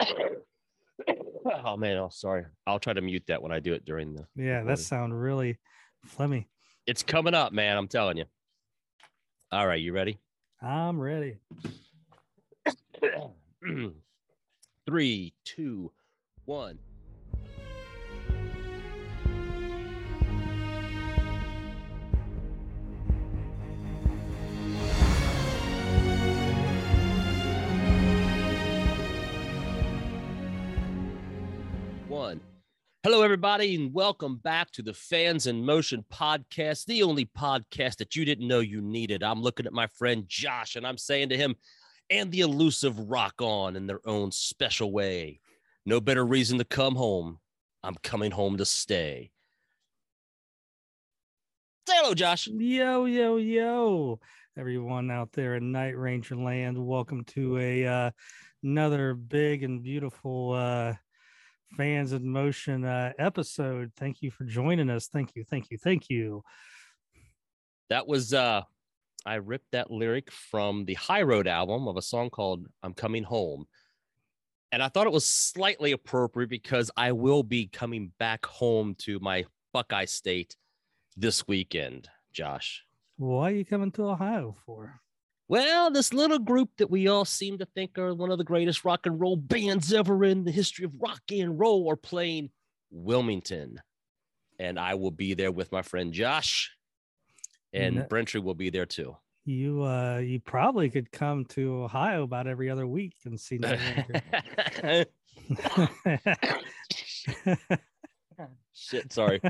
oh man, oh sorry. I'll try to mute that when I do it during the. Yeah, that sound really phlegmy. It's coming up, man. I'm telling you. All right, you ready? I'm ready. Three, two, one. One. Hello, everybody, and welcome back to the Fans in Motion podcast, the only podcast that you didn't know you needed. I'm looking at my friend Josh, and I'm saying to him, and the elusive rock on in their own special way. No better reason to come home. I'm coming home to stay. Say hello, Josh. Yo, yo, yo, everyone out there in Night Ranger land. Welcome to a uh, another big and beautiful uh, fans in motion uh, episode. Thank you for joining us. Thank you, thank you, thank you. That was uh I ripped that lyric from the High Road album of a song called I'm Coming Home. And I thought it was slightly appropriate because I will be coming back home to my Buckeye State this weekend, Josh. Why are you coming to Ohio for? Well, this little group that we all seem to think are one of the greatest rock and roll bands ever in the history of rock and roll are playing Wilmington. And I will be there with my friend Josh, and No. Brentry will be there too. You uh you probably could come to Ohio about every other week and see Shit, sorry.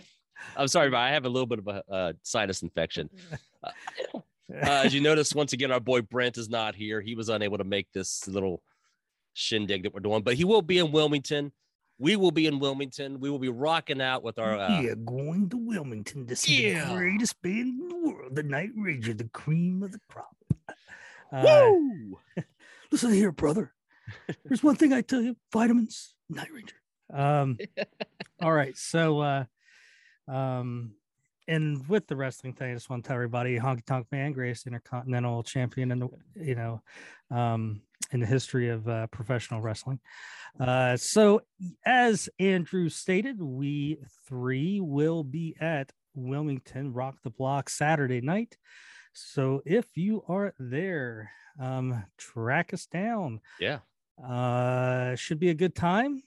I'm sorry, but I have a little bit of a uh, sinus infection. Uh, as you notice, once again, our boy Brent is not here. He was unable to make this little shindig that we're doing, but he will be in Wilmington. We will be in Wilmington. We will be rocking out with our. Uh, yeah, going to Wilmington to see Yeah. the greatest band in the world, the Night Ranger, the cream of the crop. Uh, Woo! listen here, brother. There's one thing I tell you: vitamins, Night Ranger. Um, all right, so uh, um, and with the wrestling thing, I just want to tell everybody: Honky Tonk Man, greatest intercontinental champion in the you know, um, in the history of uh, professional wrestling. Uh, so as Andrew stated, we three will be at Wilmington Rock the Block Saturday night. So if you are there, um, track us down. Yeah. Uh, should be a good time.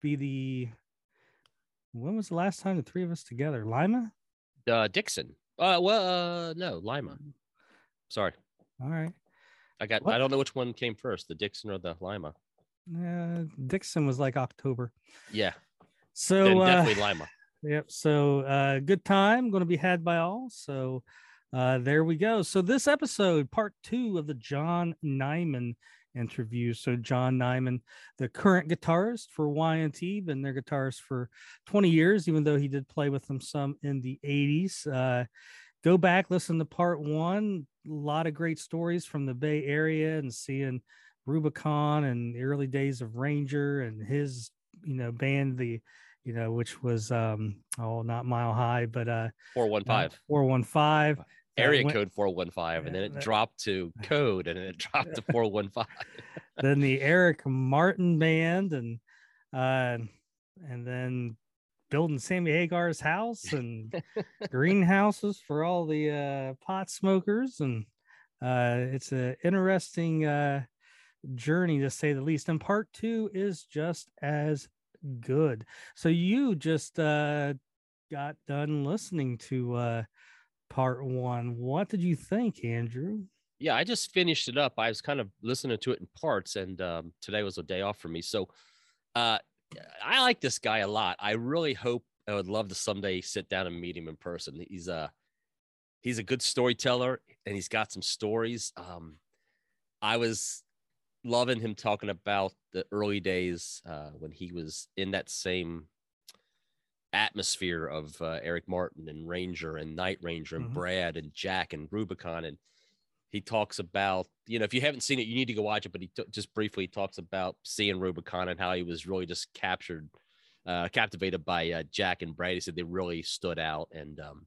Be the when was the last time the three of us together? Lima. Uh, Dixon. Uh, well, uh, no, Lima. Sorry, All right. I got. What? I don't know which one came first, the Dixon or the Lima. Uh, Dixon was like October. Yeah, So then uh, definitely Lima. Yep. So uh good time going to be had by all. So uh there we go. So this episode, part two of the John Nymann interview. So John Nymann, the current guitarist for Y&T, been their guitarist for 20 years, even though he did play with them some in the 80s. Uh, go back, listen to part one. A lot of great stories from the Bay Area and seeing Rubicon and the early days of Ranger and his, you know, band, the you know, which was um oh not mile high, but uh four one five. Four one five area went- code 415 and then it that- dropped to code and then it dropped to 415 then the Eric Martin band and uh and then building Sammy Hagar's house and greenhouses for all the uh pot smokers and uh it's an interesting uh journey to say the least and part two is just as good. So you just uh got done listening to uh part one. What did you think andrew? Yeah i just finished it up. I was kind of listening to it in parts and um, today was a day off for me. So uh, i like this guy a lot. I really hope i would love to someday sit down and meet him in person. He's a he's a good storyteller and he's got some stories. Um, i was loving him talking about the early days uh, when he was in that same atmosphere of uh, Eric Martin and Ranger and Night Ranger and Mhm. Brad and Jack and Rubicon and he talks about you know if you haven't seen it you need to go watch it but he t- just briefly talks about seeing Rubicon and how he was really just captured uh, captivated by uh, Jack and Brad he said they really stood out and um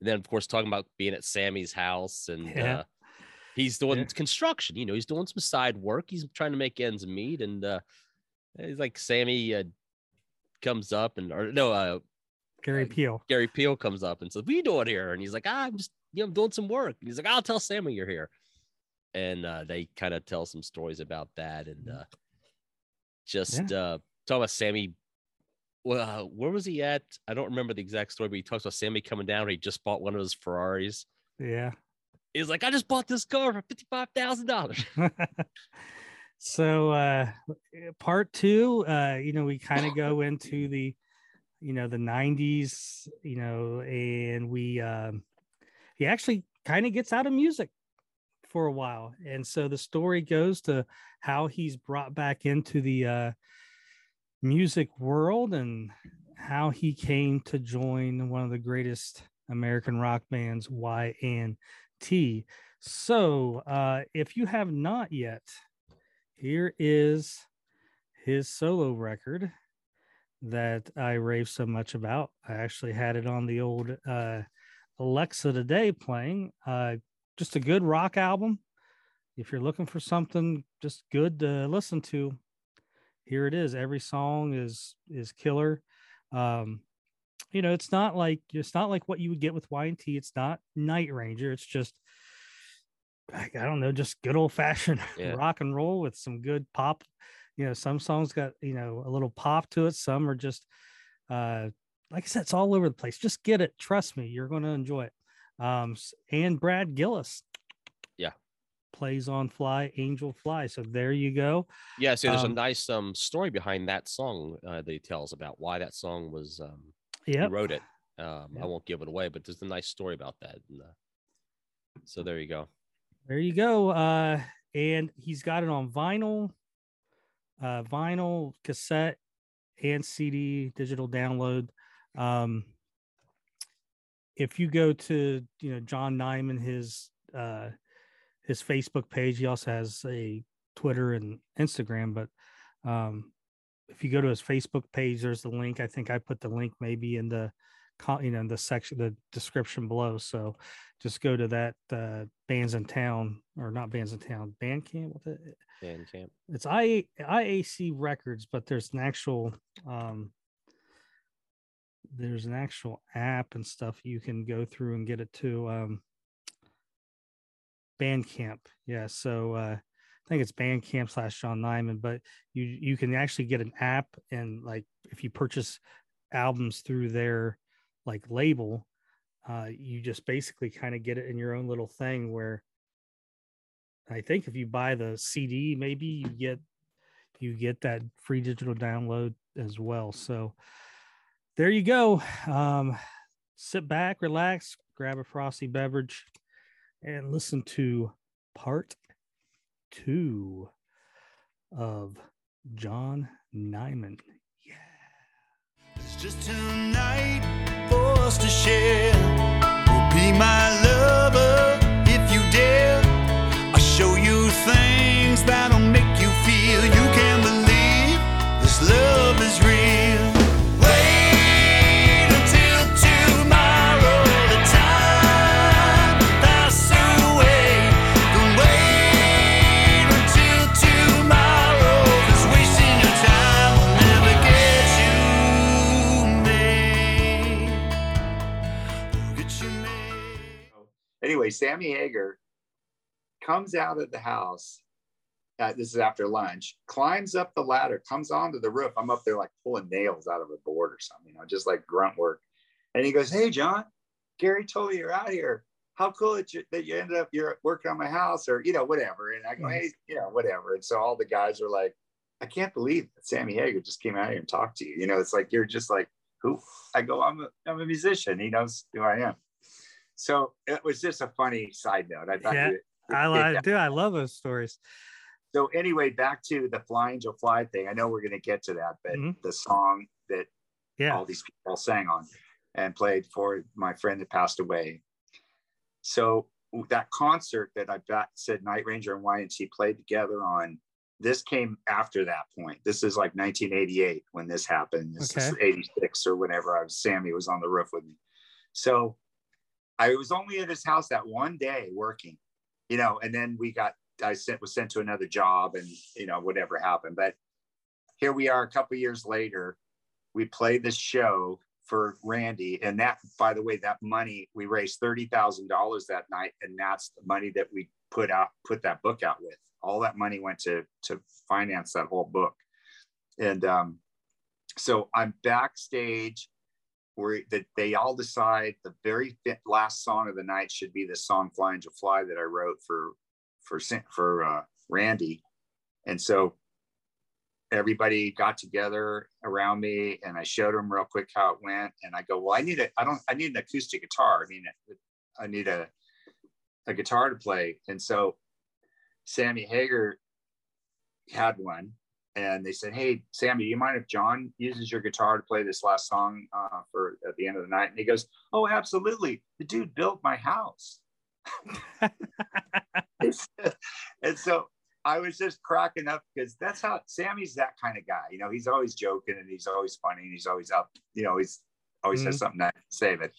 and then of course talking about being at Sammy's house and Yeah. uh, he's doing Yeah. construction. You know, he's doing some side work. He's trying to make ends meet, and uh, he's like Sammy uh, comes up and or no, uh, Gary Uh, Peel. Gary Peel comes up and says, "What are you doing here?" And he's like, ah, "I'm just, you know, I'm doing some work." And he's like, "I'll tell Sammy you're here," and uh, they kind of tell some stories about that, and uh, just uh, talk about Sammy. Well, uh, where was he at? I don't remember the exact story, but he talks about Sammy coming down. He just bought one of his Ferraris. Yeah. He's like, "I just bought this car for fifty five thousand dollars." so uh part two uh you know we kind of go into the you know the 90s you know and we um he actually kind of gets out of music for a while. And so the story goes to how he's brought back into the uh music world and how he came to join one of the greatest american rock bands y and t. So uh if you have not yet here is his solo record that I rave so much about. I actually had it on the old uh, Alexa today playing. Uh, just a good rock album. If you're looking for something just good to listen to, here it is. Every song is is killer. Um, you know, it's not like it's not like what you would get with Y&T. It's not Night Ranger. It's just I I don't know, just good old fashioned Yeah. rock and roll with some good pop. You know, some songs got, you know, a little pop to it. Some are just, uh, like I said, it's all over the place. Just get it. Trust me, you're going to enjoy it. Um, and Brad Gillis. Yeah. Plays on Fly, Angel Fly. So there you go. Yeah, so there's Um, a nice um story behind that song uh, that he tells about why that song was um Yeah. he wrote it. Um, Yep. I won't give it away, but there's a nice story about that. And, uh, so there you go. There you go. Uh, and he's got it on vinyl, uh, vinyl, cassette, and CD digital download. Um, if you go to you know John Nymann, his uh, his Facebook page, he also has a Twitter and Instagram. But um, if you go to his Facebook page, there's the link. I think I put the link maybe in the you know the section, the description below. So just go to that uh, bands in town or not bands in town bandcamp what the, Bandcamp. it's I, iac records but there's an actual um there's an actual app and stuff you can go through and get it to um bandcamp yeah so uh i think it's bandcamp slash john nymann but you you can actually get an app and like if you purchase albums through their like label uh, you just basically kind of get it in your own little thing where I think if you buy the CD, maybe you get you get that free digital download as well. So there you go. Um, sit back, relax, grab a frosty beverage, and listen to part two of John Nymann. Yeah. It's just tonight us to share. Will be my lover anyway, Sammy Hagar comes out of the house. Uh, this is after lunch. Climbs up the ladder, comes onto the roof. I'm up there like pulling nails out of a board or something, you know, just like grunt work. And he goes, "Hey, John, Gary told me you're out here. How cool that you, that you ended up you're working on my house, or you know, whatever." And I go, "Hey, you know, whatever." And so all the guys are like, "I can't believe that Sammy Hagar just came out here and talked to you." You know, it's like you're just like, "Who?" I go, "I'm a, I'm a musician. He knows who I am." So it was just a funny side note. I thought Yeah, you, I, it- I do. I love those stories. so anyway, back to the Fly Angel Fly thing. I know we're going to get to that, but Mhm. the song that Yeah. all these people sang on and played for my friend that passed away. So that concert that I said Night Ranger and Y&T played together on, this came after that point. This is like 1988 when this happened. This is 86 or whenever I was, Sammy was on the roof with me. So I was only at his house that one day working. you know, and then we got I sent was sent to another job, and you know whatever happened. But here we are, a couple years later. We played this show for Randy, and that, by the way, that money we raised thirty thousand dollars that night, and that's the money that we put out put that book out with. All that money went to to finance that whole book, and um, so I'm backstage where that they all decide the very last song of the night should be the song "Fly Angel Fly" that I wrote for for for uh, Randy, and so everybody got together around me, and I showed them real quick how it went, and I go, "Well, I need a I don't I need an acoustic guitar. I mean, I need a a guitar to play," and so Sammy Hagar had one and they said, "Hey, Sammy, do you mind if John uses your guitar to play this last song uh, for at the end of the night?" And he goes, "Oh, absolutely. The dude built my house." and so I was just cracking up because that's how Sammy's that kind of guy. You know, he's always joking and he's always funny and he's always up. You know, he's always mm-hmm. has something to say. But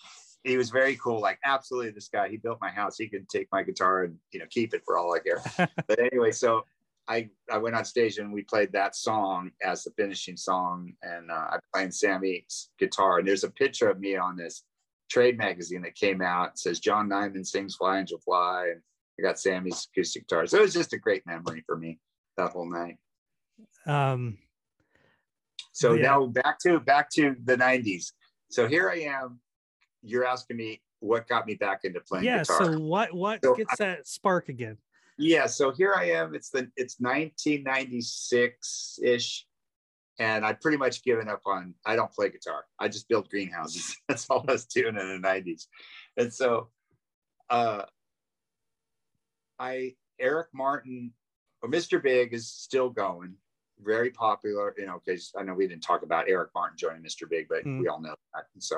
he was very cool. Like, absolutely, this guy. He built my house. He can take my guitar and you know keep it for all I care. but anyway, so I, I went on stage and we played that song as the finishing song. And uh, I played Sammy's guitar. And there's a picture of me on this trade magazine that came out. It says John Nymann sings Fly Angel Fly. And I got Sammy's acoustic guitar. So it was just a great memory for me that whole night. Um, so yeah. now back to back to the 90s. So here I am. You're asking me what got me back into playing yeah, guitar. So what what so gets I, that spark again? Yeah so here i am it's the it's 1996 ish and i'd pretty much given up on i don't play guitar. I just build greenhouses. That's all i was doing in the 90s and so uh i eric martin or mr big is still going very popular you know because i know we didn't talk about eric martin joining mr big but mm. we all know that. And so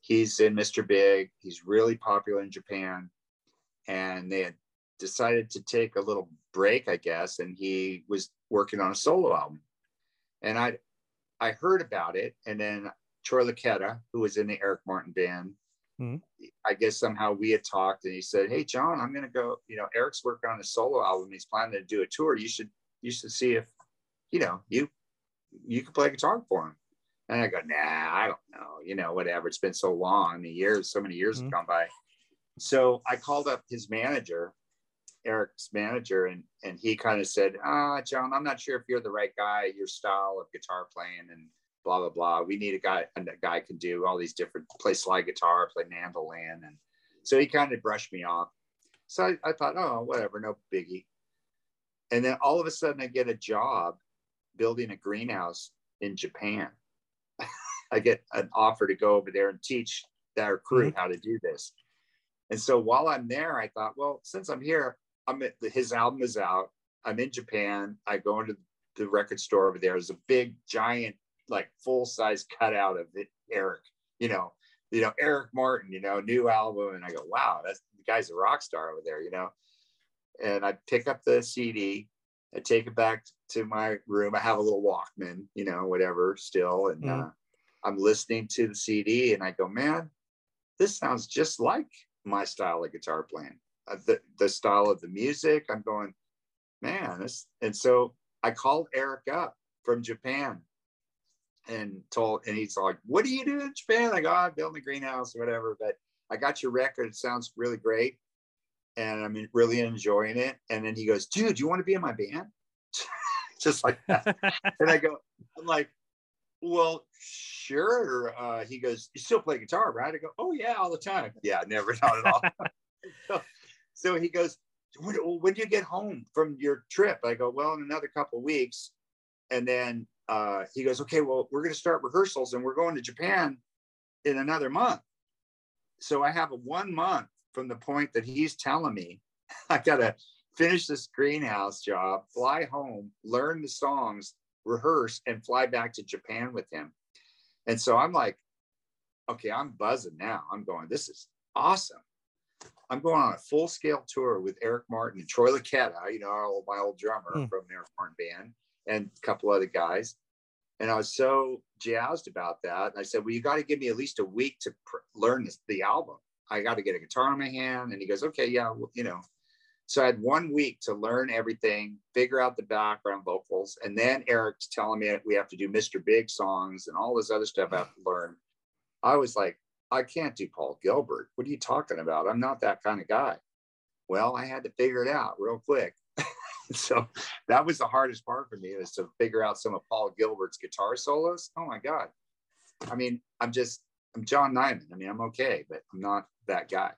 he's in mr big he's really popular in japan and they had decided to take a little break, I guess, and he was working on a solo album. And I I heard about it, and then Troy Luccketta, who was in the Eric Martin band, mm-hmm. I guess somehow we had talked, and he said, "Hey, John, I'm going to go. You know, Eric's working on a solo album. He's planning to do a tour. You should you should see if you know you you can play guitar for him." And I go, "Nah, I don't know. You know, whatever. It's been so long. The years, so many years mm-hmm. have gone by." So I called up his manager Eric's manager, and and he kind of said, "Ah, John, I'm not sure if you're the right guy. Your style of guitar playing and blah blah blah. We need a guy, and a guy can do all these different play slide guitar, play mandolin, and so he kind of brushed me off. So I, I thought, oh, whatever, no biggie. And then all of a sudden, I get a job building a greenhouse in Japan. I get an offer to go over there and teach their crew mm-hmm. how to do this. And so while I'm there, I thought, well, since I'm here, I'm at his album is out. I'm in Japan. I go into the record store over there. There's a big, giant, like full size cutout of it, Eric. You know, you know Eric Martin. You know, new album, and I go, wow, that's the guy's a rock star over there. You know, and I pick up the CD. I take it back to my room. I have a little Walkman, you know, whatever, still, and mm. uh, I'm listening to the CD, and I go, man, this sounds just like my style of guitar playing the, the style of the music. I'm going, man, this, and so I called Eric up from Japan and told, and he's like, what do you do in Japan? I go, I'm building a greenhouse or whatever, but I got your record. It sounds really great. And I'm really enjoying it. And then he goes, dude, you want to be in my band? Just like that. and I go, I'm like, well, sure. Uh, he goes, you still play guitar, right? I go, oh yeah, all the time. Yeah, never, not at all. so, so he goes, when, when do you get home from your trip? I go, well, in another couple of weeks. And then uh, he goes, okay, well, we're going to start rehearsals and we're going to Japan in another month. So I have a one month from the point that he's telling me I got to finish this greenhouse job, fly home, learn the songs, rehearse, and fly back to Japan with him. And so I'm like, okay, I'm buzzing now. I'm going, this is awesome. I'm going on a full scale tour with Eric Martin and Troy Luccketta, you know, my old drummer mm. from the Eric Martin band, and a couple other guys. And I was so jazzed about that. And I said, Well, you got to give me at least a week to pr- learn this, the album. I got to get a guitar in my hand. And he goes, Okay, yeah, well, you know. So I had one week to learn everything, figure out the background vocals, and then Eric's telling me we have to do Mr. Big songs and all this other stuff I have to learn. I was like, I can't do Paul Gilbert. What are you talking about? I'm not that kind of guy. Well, I had to figure it out real quick. so that was the hardest part for me was to figure out some of Paul Gilbert's guitar solos. Oh my God. I mean, I'm just, I'm John Nymann. I mean, I'm okay, but I'm not that guy.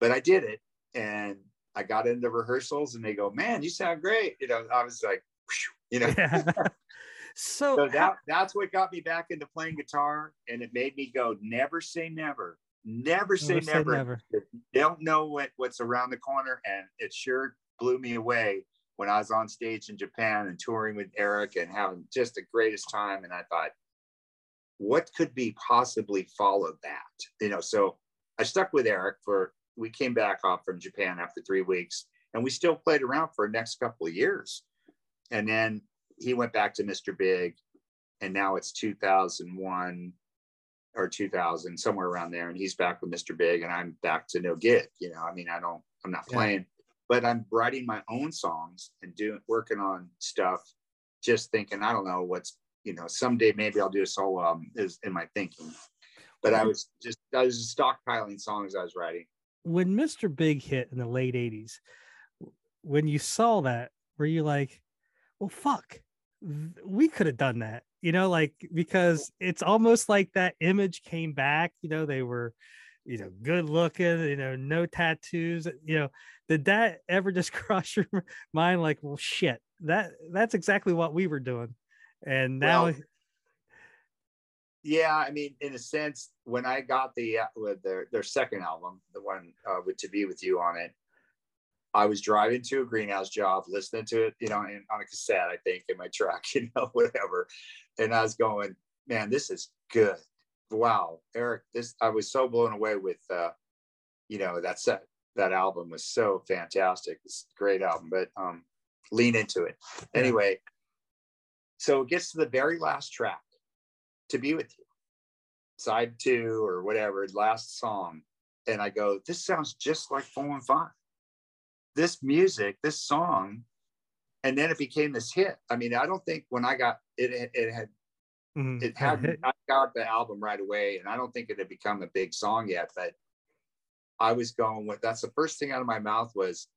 But I did it. And I got into rehearsals and they go, man, you sound great. You know, I was like, you know. Yeah. So, so that that's what got me back into playing guitar. And it made me go, never say never. Never say never. never. Say never. You don't know what, what's around the corner. And it sure blew me away when I was on stage in Japan and touring with Eric and having just the greatest time. And I thought, what could be possibly follow that? You know, so I stuck with Eric for we came back off from Japan after three weeks and we still played around for the next couple of years. And then he went back to Mr. Big and now it's 2001 or 2000, somewhere around there. And he's back with Mr. Big and I'm back to no gig. You know, I mean, I don't, I'm not playing, yeah. but I'm writing my own songs and doing, working on stuff, just thinking, I don't know what's, you know, someday maybe I'll do a solo album is in my thinking. But I was just, I was stockpiling songs I was writing when Mr. Big hit in the late 80s, when you saw that, were you like, well, fuck, we could have done that, you know, like because it's almost like that image came back, you know, they were, you know, good looking, you know, no tattoos, you know, did that ever just cross your mind like, well, shit, that that's exactly what we were doing. And now well, yeah, I mean, in a sense, when I got the uh, with their their second album, the one uh, with "To Be with You" on it, I was driving to a greenhouse job, listening to it, you know, in, on a cassette, I think, in my truck, you know, whatever, and I was going, man, this is good. Wow, Eric, this I was so blown away with, uh, you know, that set that album was so fantastic. It's a great album, but um, lean into it anyway. So it gets to the very last track to be with you side two or whatever last song and i go this sounds just like Four and 415 this music this song and then it became this hit i mean i don't think when i got it it, had mm-hmm. it had i got the album right away and i don't think it had become a big song yet but i was going with that's the first thing out of my mouth was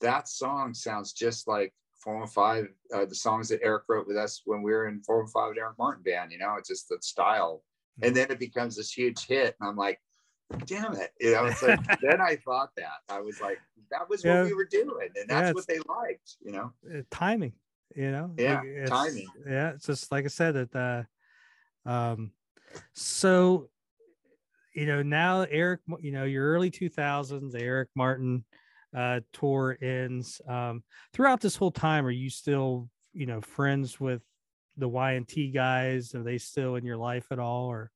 that song sounds just like four and five, uh, the songs that Eric wrote with us when we were in four and five Eric Martin band, you know, it's just the style. And mm-hmm. then it becomes this huge hit. And I'm like, damn it. You know, it's like, then I thought that I was like, that was yeah. what we were doing. And that's yeah, what they liked, you know, uh, timing, you know, yeah, like timing. Yeah. It's just, like I said, that, uh, um, so, you know, now Eric, you know, your early 2000s, Eric Martin, uh, tour ends. Um, throughout this whole time, are you still, you know, friends with the Y&T guys? Are they still in your life at all? Or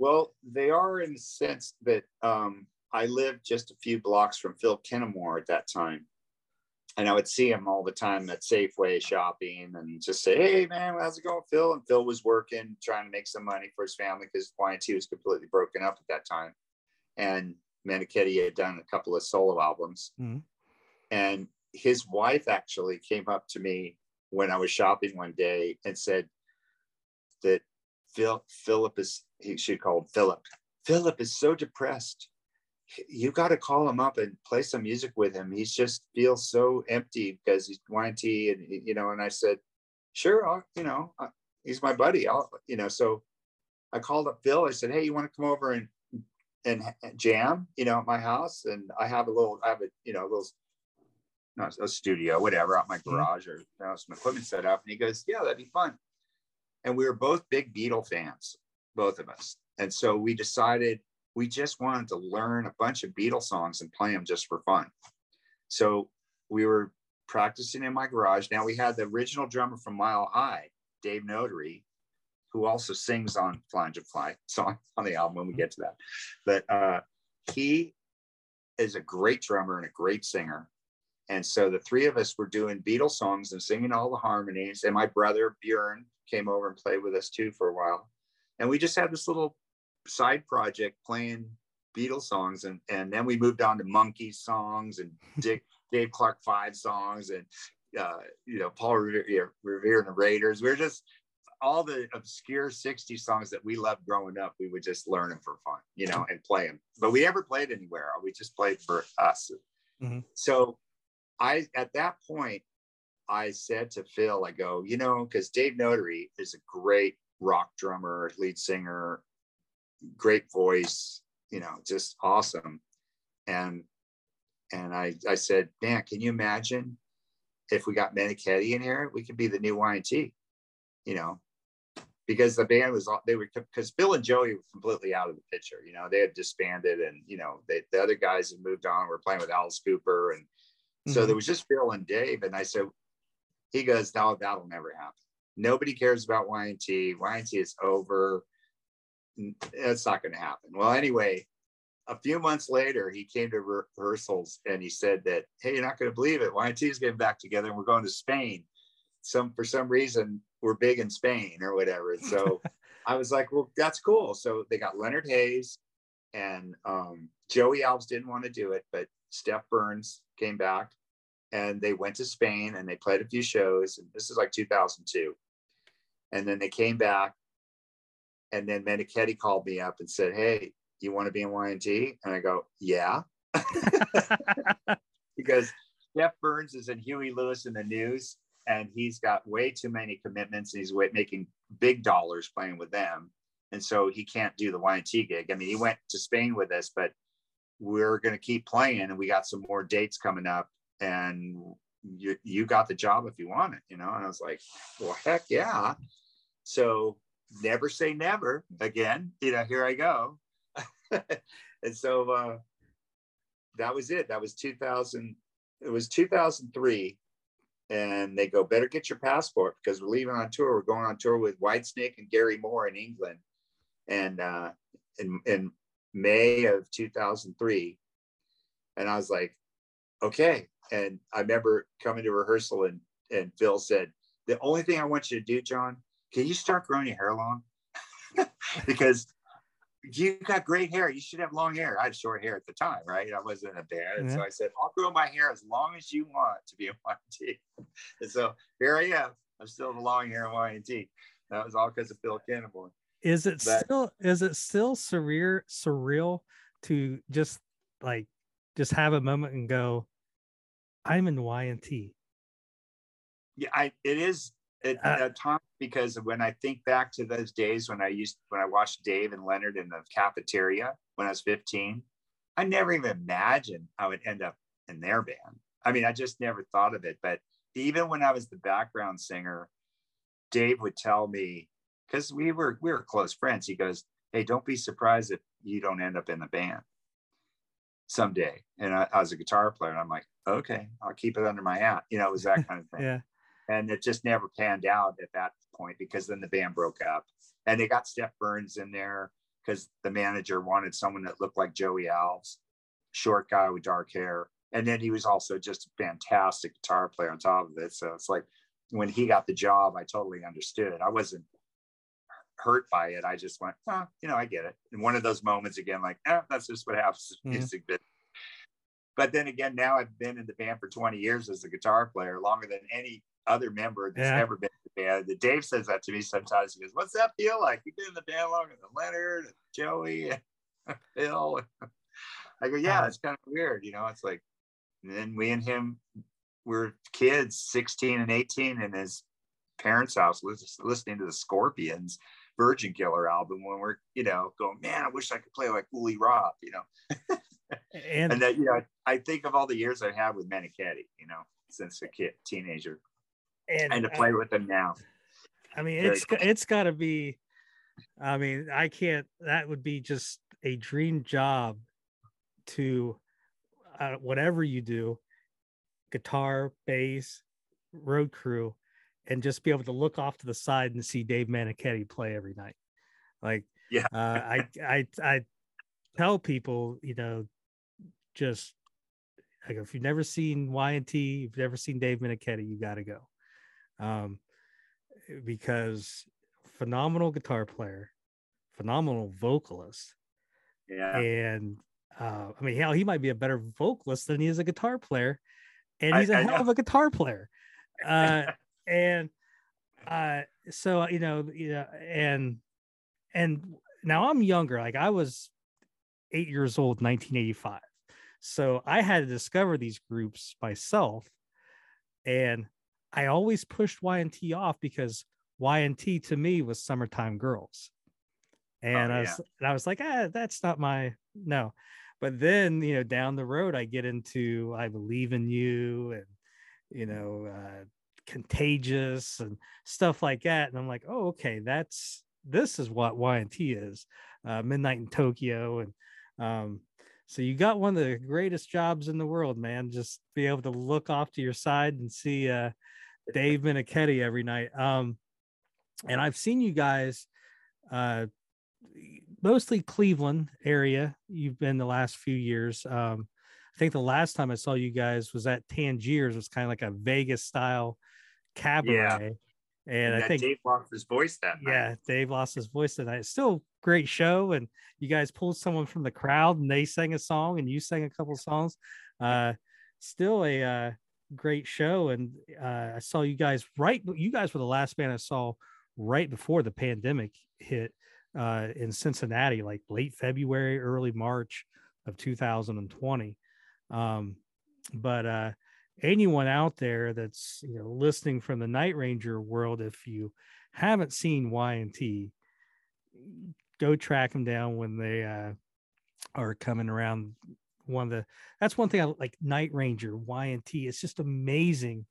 well, they are in the sense that um, I lived just a few blocks from Phil Kennemore at that time. And I would see him all the time at Safeway shopping and just say, Hey man, how's it going, Phil? And Phil was working, trying to make some money for his family because Y&T was completely broken up at that time. And Meniketti had done a couple of solo albums. Mm-hmm. And his wife actually came up to me when I was shopping one day and said that Phil Philip is he she called Philip. Philip is so depressed. You got to call him up and play some music with him. He just feels so empty because he's Y&T you know. And I said, sure, I'll, you know, he's my buddy. I'll, you know. So I called up Phil. I said, hey, you want to come over and and jam, you know, at my house. And I have a little, I have a, you know, a little, not a studio, whatever, out my mm-hmm. garage or you know, some equipment set up. And he goes, yeah, that'd be fun. And we were both big Beatle fans, both of us. And so we decided we just wanted to learn a bunch of Beatle songs and play them just for fun. So we were practicing in my garage. Now we had the original drummer from Mile High, Dave Notary, who also sings on Fly Angel Fly song on the album when we get to that. But uh, he is a great drummer and a great singer. And so the three of us were doing Beatles songs and singing all the harmonies. And my brother Bjorn came over and played with us too for a while. And we just had this little side project playing Beatles songs. And, and then we moved on to Monkees songs and Dick, Dave Clark Five songs and uh, you know Paul Revere, Revere and the Raiders. We are just all the obscure 60 songs that we loved growing up. We would just learn them for fun, you know, and play them. But we never played anywhere. We just played for us. Mhm. So I at that point I said to Phil, I go, you know, because Dave Notary is a great rock drummer, lead singer, great voice, you know, just awesome. And and I I said, man, can you imagine if we got Meniketti in here? We could be the new Y&T, you know, because the band was they were because Bill and Joey were completely out of the picture. You know, they had disbanded, and you know, they, the other guys had moved on. We're playing with Alice Cooper, and so Mhm. there was just Phil and Dave. And I said, he goes, no, that'll never happen. Nobody cares about Y&T. Y&T is over. It's not going to happen. Well, anyway, a few months later, he came to re- rehearsals and he said that, hey, you're not going to believe it. Y&T is getting back together and we're going to Spain. Some for some reason we're big in Spain or whatever. And so I was like, well, that's cool. So they got Leonard Haze and um, Joey Alves didn't want to do it, but Stef Burns came back and they went to Spain and they played a few shows. And this is like 2002. And then they came back. And then Meniketti called me up and said, Hey, you want to be in Y&T? And I go, Yeah. because Stef Burns is in Huey Lewis in the news and he's got way too many commitments. And he's making big dollars playing with them. And so he can't do the Y&T gig. I mean, he went to Spain with us, but we're going to keep playing and we got some more dates coming up and you, you got the job if you want it, you know? And I was like, well, heck yeah. So never say never again, you know, here I go. and so uh, that was it. That was 2000. It was 2003. And they go, better get your passport because we're leaving on tour. We're going on tour with Whitesnake and Gary Moore in England. And uh, and, in May of 2003. And I was like, okay. And I remember coming to rehearsal and, and Phil said, the only thing I want you to do, John, can you start growing your hair long? because you got great hair. You should have long hair. I had short hair at the time, right? I wasn't a band. And so I said, I'll grow my hair as long as you want to be a Y&T. And so here I am. I'm still the long hair Y&T. That was all because of Phil Kennemore. Is it That- still is it still surreal surreal to just like just have a moment and go i'm in y and t yeah i it is at, Uh, at times because when i think back to those days when i used when i watched dave and leonard in the cafeteria when i was 15 i never even imagined i would end up in their band. I mean i just never thought of it but even when i was the background singer dave would tell me because we were we were close friends he goes hey don't be surprised if you don't end up in the band someday and I, I was a guitar player and i'm like okay i'll keep it under my hat you know it was that kind of thing yeah and it just never panned out at that point because then the band broke up and they got Stef Burns in there because the manager wanted someone that looked like Joey Alves, short guy with dark hair. And then he was also just a fantastic guitar player on top of it. So it's like when he got the job, I totally understood. I wasn't hurt by it. I just went, oh, you know, I get it. And one of those moments again, like, eh, that's just what happens in Mhm. music business. But then again, now I've been in the band for 20 years as a guitar player, longer than any other member that's Yeah. ever been in the band. The Dave says that to me sometimes. He goes, What's that feel like? You've been in the band longer than Leonard and Joey and Phil. I go, Yeah, it's kind of weird. You know, it's like, and then we and him were kids, 16 and 18, in his parents' house listening to the Scorpions Virgin Killer album when we're, you know, going, Man, I wish I could play like Uli Roth, you know and, and that you know I think of all the years I've had with Meniketti, you know, since a kid, teenager, and, and to I- play with them now. I mean, Very it's go- it's got to be. I mean, I can't. That would be just a dream job to uh, whatever you do, guitar, bass, road crew, and just be able to look off to the side and see Dave Meniketti play every night. Like, Yeah. uh, I I I tell people, you know, just like if you've never seen Y and T, you've never seen Dave Meniketti, you got to go. Um, because phenomenal guitar player, phenomenal vocalist, Yeah, and uh, I mean, hell, he might be a better vocalist than he is a guitar player. and he's a I hell know. of a guitar player. Uh, and uh, so you know, you know, and and now I'm younger. Like I was eight years old, 1985. So I had to discover these groups myself, and I always pushed Y&T off because Y&T to me was summertime girls, and I yeah. was and I was like, ah, that's not my no. But then you know, down the road, I get into I believe in you and you know, uh, contagious and stuff like that, and I'm like, oh, okay, that's this is what Y&T is, uh, Midnight in Tokyo, and um, so you got one of the greatest jobs in the world, man. Just be able to look off to your side and see uh, Dave Meniketti every night. Um, and I've seen you guys, uh, mostly Cleveland area. You've been the last few years. Um, I think the last time I saw you guys was at Tangiers. It was kind of like a Vegas style cabaret. And, I think Dave lost his voice that night. yeah, Dave lost his voice that tonight. Still great show, and you guys pulled someone from the crowd, and they sang a song, and you sang a couple songs. Uh, still a uh, great show, and uh, I saw you guys right. You guys were the last band I saw right before the pandemic hit uh, in Cincinnati, like late February, early March of 2020. Um, but uh, anyone out there that's you know listening from the Night Ranger world, if you haven't seen Y and T, go track them down when they uh, are coming around. One of the that's one thing I like Night Ranger Y and T. It's just amazing.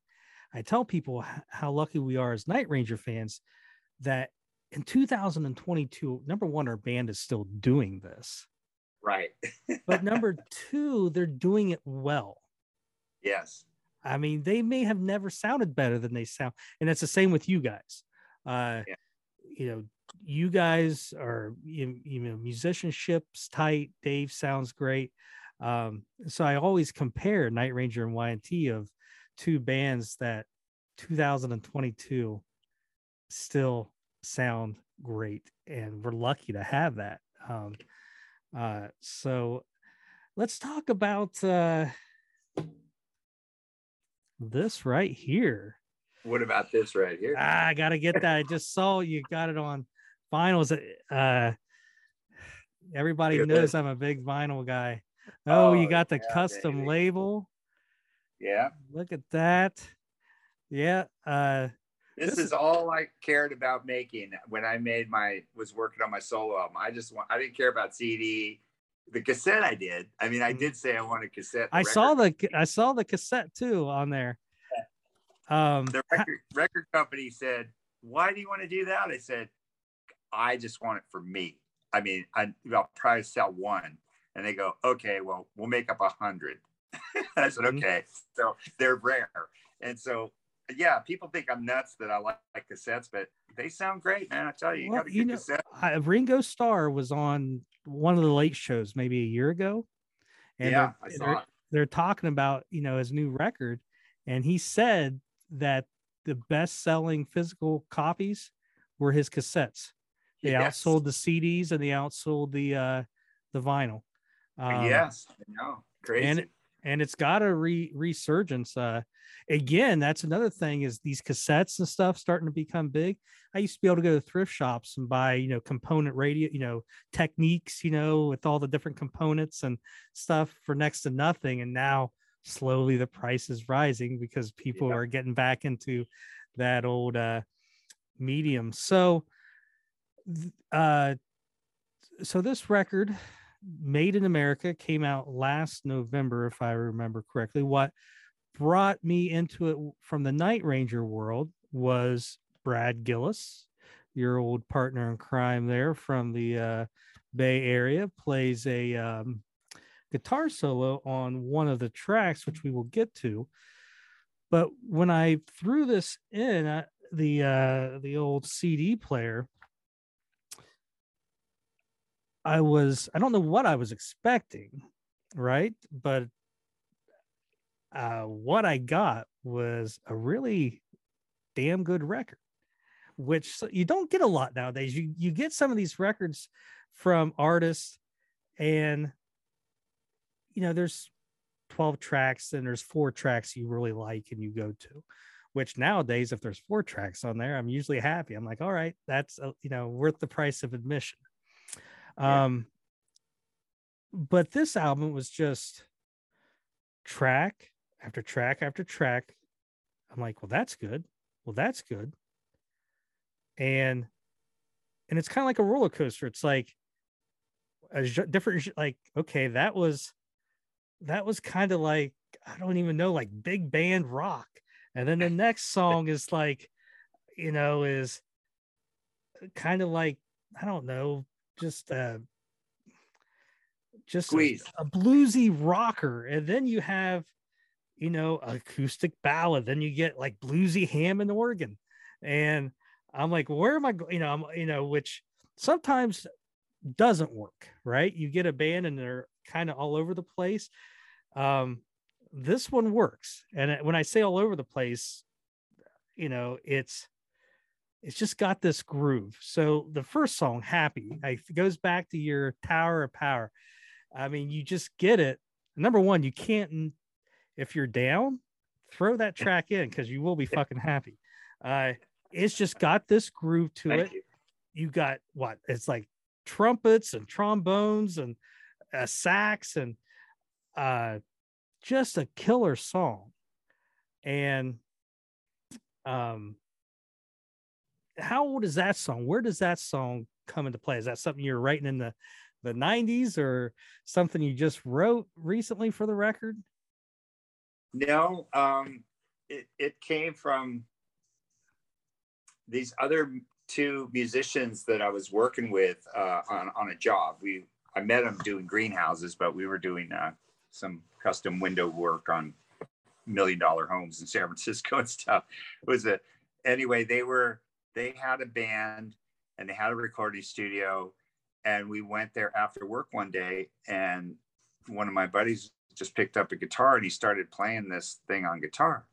I tell people how lucky we are as Night Ranger fans that in 2022, number one, our band is still doing this, Right. but number two, they're doing it well. yes. I mean, they may have never sounded better than they sound, and it's the same with you guys. Uh, Yeah. You know, you guys are you, you know musicianship's tight. Dave sounds great. Um, so I always compare Night Ranger and Y&T of two bands that 2022 still sound great, and we're lucky to have that. Um, uh, so let's talk about uh, this right here. What about this right here? Ah, I gotta get that. I just saw you got it on vinyls. Uh, everybody knows. I'm a big vinyl guy. Oh, you Oh, got the yeah, custom baby. label. yeah. Look at that. Yeah. Uh, This, This is is- all I cared about making when I made my was working on my solo album. I just want I didn't care about CD. The cassette I did. I mean, I Mhm. did say I wanted cassette. The I saw the I saw the cassette too on there. Um, the record record company said, "Why do you want to do that?" I said, "I just want it for me. I mean, I, I'll probably sell one." And they go, "Okay, well, we'll make up a hundred. I said, Mhm. "Okay." So they're rare, and so yeah, people think I'm nuts that I like, like cassettes, but they sound great, man. I tell you, you Well, you know, cassette. I, Ringo Starr was on one of the late shows maybe a year ago, and yeah, they're, saw they're, it. they're talking about you know his new record, and he said that the best selling physical copies were his cassettes. They Yes. outsold the CDs and they outsold the uh the vinyl. Um, yes, I know. Crazy. and it's got a re- resurgence. Uh, again, that's another thing is these cassettes and stuff starting to become big. I used to be able to go to thrift shops and buy, you know, component radio, you know, Technics, you know, with all the different components and stuff for next to nothing. And now slowly the price is rising because people Yeah. are getting back into that old uh, medium. So, uh, so this record made in america came out last november if i remember correctly. What brought me into it from the night ranger world was brad gillis your old partner in crime there from the uh, bay area plays a um, guitar solo on one of the tracks which we will get to. But when i threw this in uh, the uh, the old cd player I was I don't know what I was expecting, right? But uh what I got was a really damn good record, which you don't get a lot nowadays. You you get some of these records from artists and you know there's 12 tracks, and there's four tracks you really like and you go to. Which nowadays, if there's four tracks on there, I'm usually happy. I'm like, all right, that's uh, you know worth the price of admission. Yeah. Um, but this album was just track after track after track. I'm like, well, that's good. Well, that's good. And and it's kind of like a roller coaster. It's like a different like okay, that was that was kind of like I don't even know like big band rock. And then the next song is like you know is kind of like I don't know, just uh just a- a bluesy rocker. And then you have you know, acoustic ballad. Then you get like bluesy Hammond organ, and I'm like, where am I? go- You know, I'm you know, which sometimes doesn't work, right? You get a band and they're kind of all over the place. Um, this one works, and when I say all over the place, you know, it's it's just got this groove. So the first song, "Happy," it goes back to your Tower of Power. I mean, you just get it. Number one, you can't if you're down, throw that track in because you will be fucking happy. Uh, it's just got this groove to it. You. You got what? It's like trumpets and trombones and a sax and uh, just a killer song. And um, how old is that song? Where does that song come into play? Is that something you're writing in the the 90s or something you just wrote recently for the record? No, um, it, it came from these other two musicians that I was working with uh, on, on a job. We I met them doing greenhouses, but we were doing uh, some custom window work on million dollar homes in San Francisco and stuff. It was a anyway. They were they had a band and they had a recording studio, and we went there after work one day, and one of my buddies just picked up a guitar and he started playing this thing on guitar.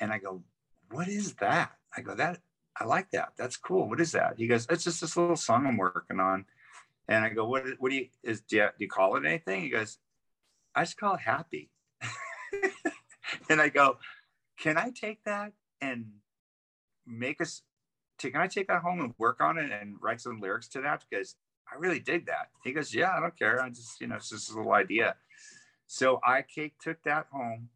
And I go, What is that? I go, That I like that. That's cool. What is that? He goes, It's just this little song I'm working on. And I go, What what do you is do you, do you call it anything? He goes, I just call it happy. and I go, Can I take that and make us to, can I take that home and work on it and write some lyrics to that? Because I really dig that. He goes, Yeah, I don't care. I just, you know, it's just a little idea. So I cake took that home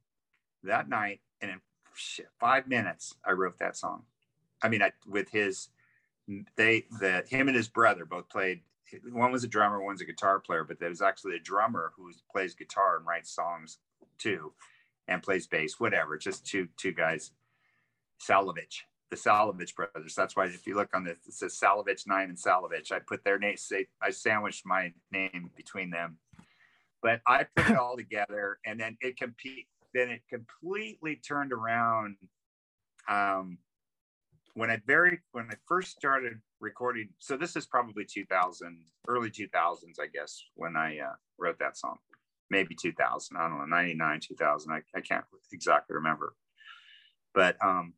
that night, and in shit, five minutes, I wrote that song. I mean, I, with his, they, the him and his brother both played. One was a drummer, one's a guitar player, but there was actually a drummer who plays guitar and writes songs too, and plays bass, whatever. Just two two guys. Salovich, the Salovich brothers. That's why if you look on the it says Salovich Nine and Salovich, I put their names. Say I sandwiched my name between them but I put it all together, and then it compete. Then it completely turned around. Um, when I very when I first started recording, so this is probably 2000, early 2000s, I guess, when I uh, wrote that song. Maybe 2000, I don't know, 99, 2000. I, I can't exactly remember. But um,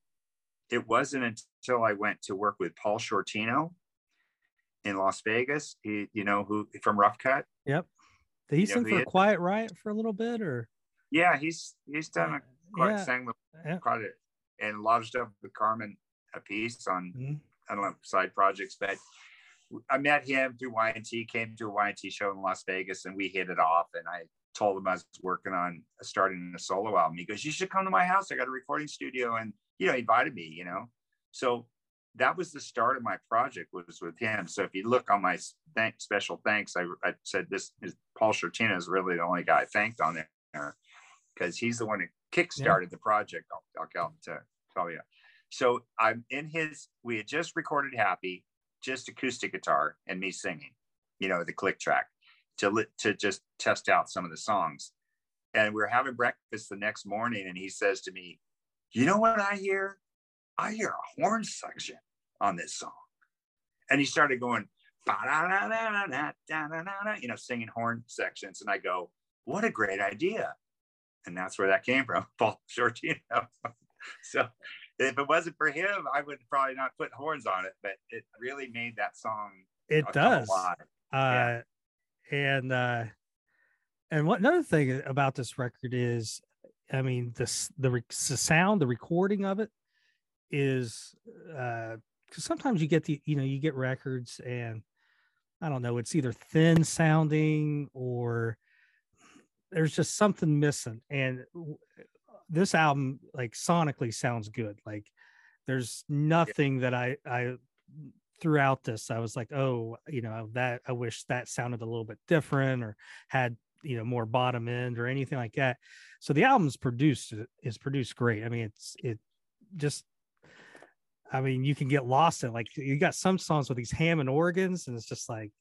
it wasn't until I went to work with Paul Shortino in Las Vegas. He, you know, who from Rough Cut. Yep. Did he Yeah, sing he for. Quiet Riot for a little bit or? Yeah, he's he's done a quite yeah. sang with yeah. quite a, and a lot of stuff with Carmen a piece on Mhm. I don't know side projects, but I met him through Y&T, came to a Y&T show in Las Vegas, and we hit it off. And I told him I was working on starting a solo album. He goes, "You should come to my house. I got a recording studio," and you know, he invited me. You know, so that was the start of my project was with him. So if you look on my thank, special thanks, I, I said this is Paul Shortino is really the only guy I thanked on there because he's the one who kickstarted the project. I'll, I'll tell, to tell you. So I'm in his. We had just recorded "Happy," just acoustic guitar and me singing, you know, the click track to to just test out some of the songs. And we were having breakfast the next morning, and he says to me, you know what I hear? I hear a horn section on this song. And he started going, you know, singing horn sections. And I go, what a great idea. And that's where that came from, Paul Shortino. so if it wasn't for him, I would probably not put horns on it, but it really made that song. It does. Uh, yeah. And, uh, and what another thing about this record is I mean, the, the sound, the recording of it is uh because sometimes you get the you know you get records and I don't know, it's either thin sounding or there's just something missing. And this album, like sonically, sounds good. Like there's nothing that I I throughout this I was like, oh, you know, that I wish that sounded a little bit different or had you know more bottom end or anything like that. So the album's produced is produced great. I mean, it's it just I mean, you can get lost in like you got some songs with these Hammond organs, and it's just like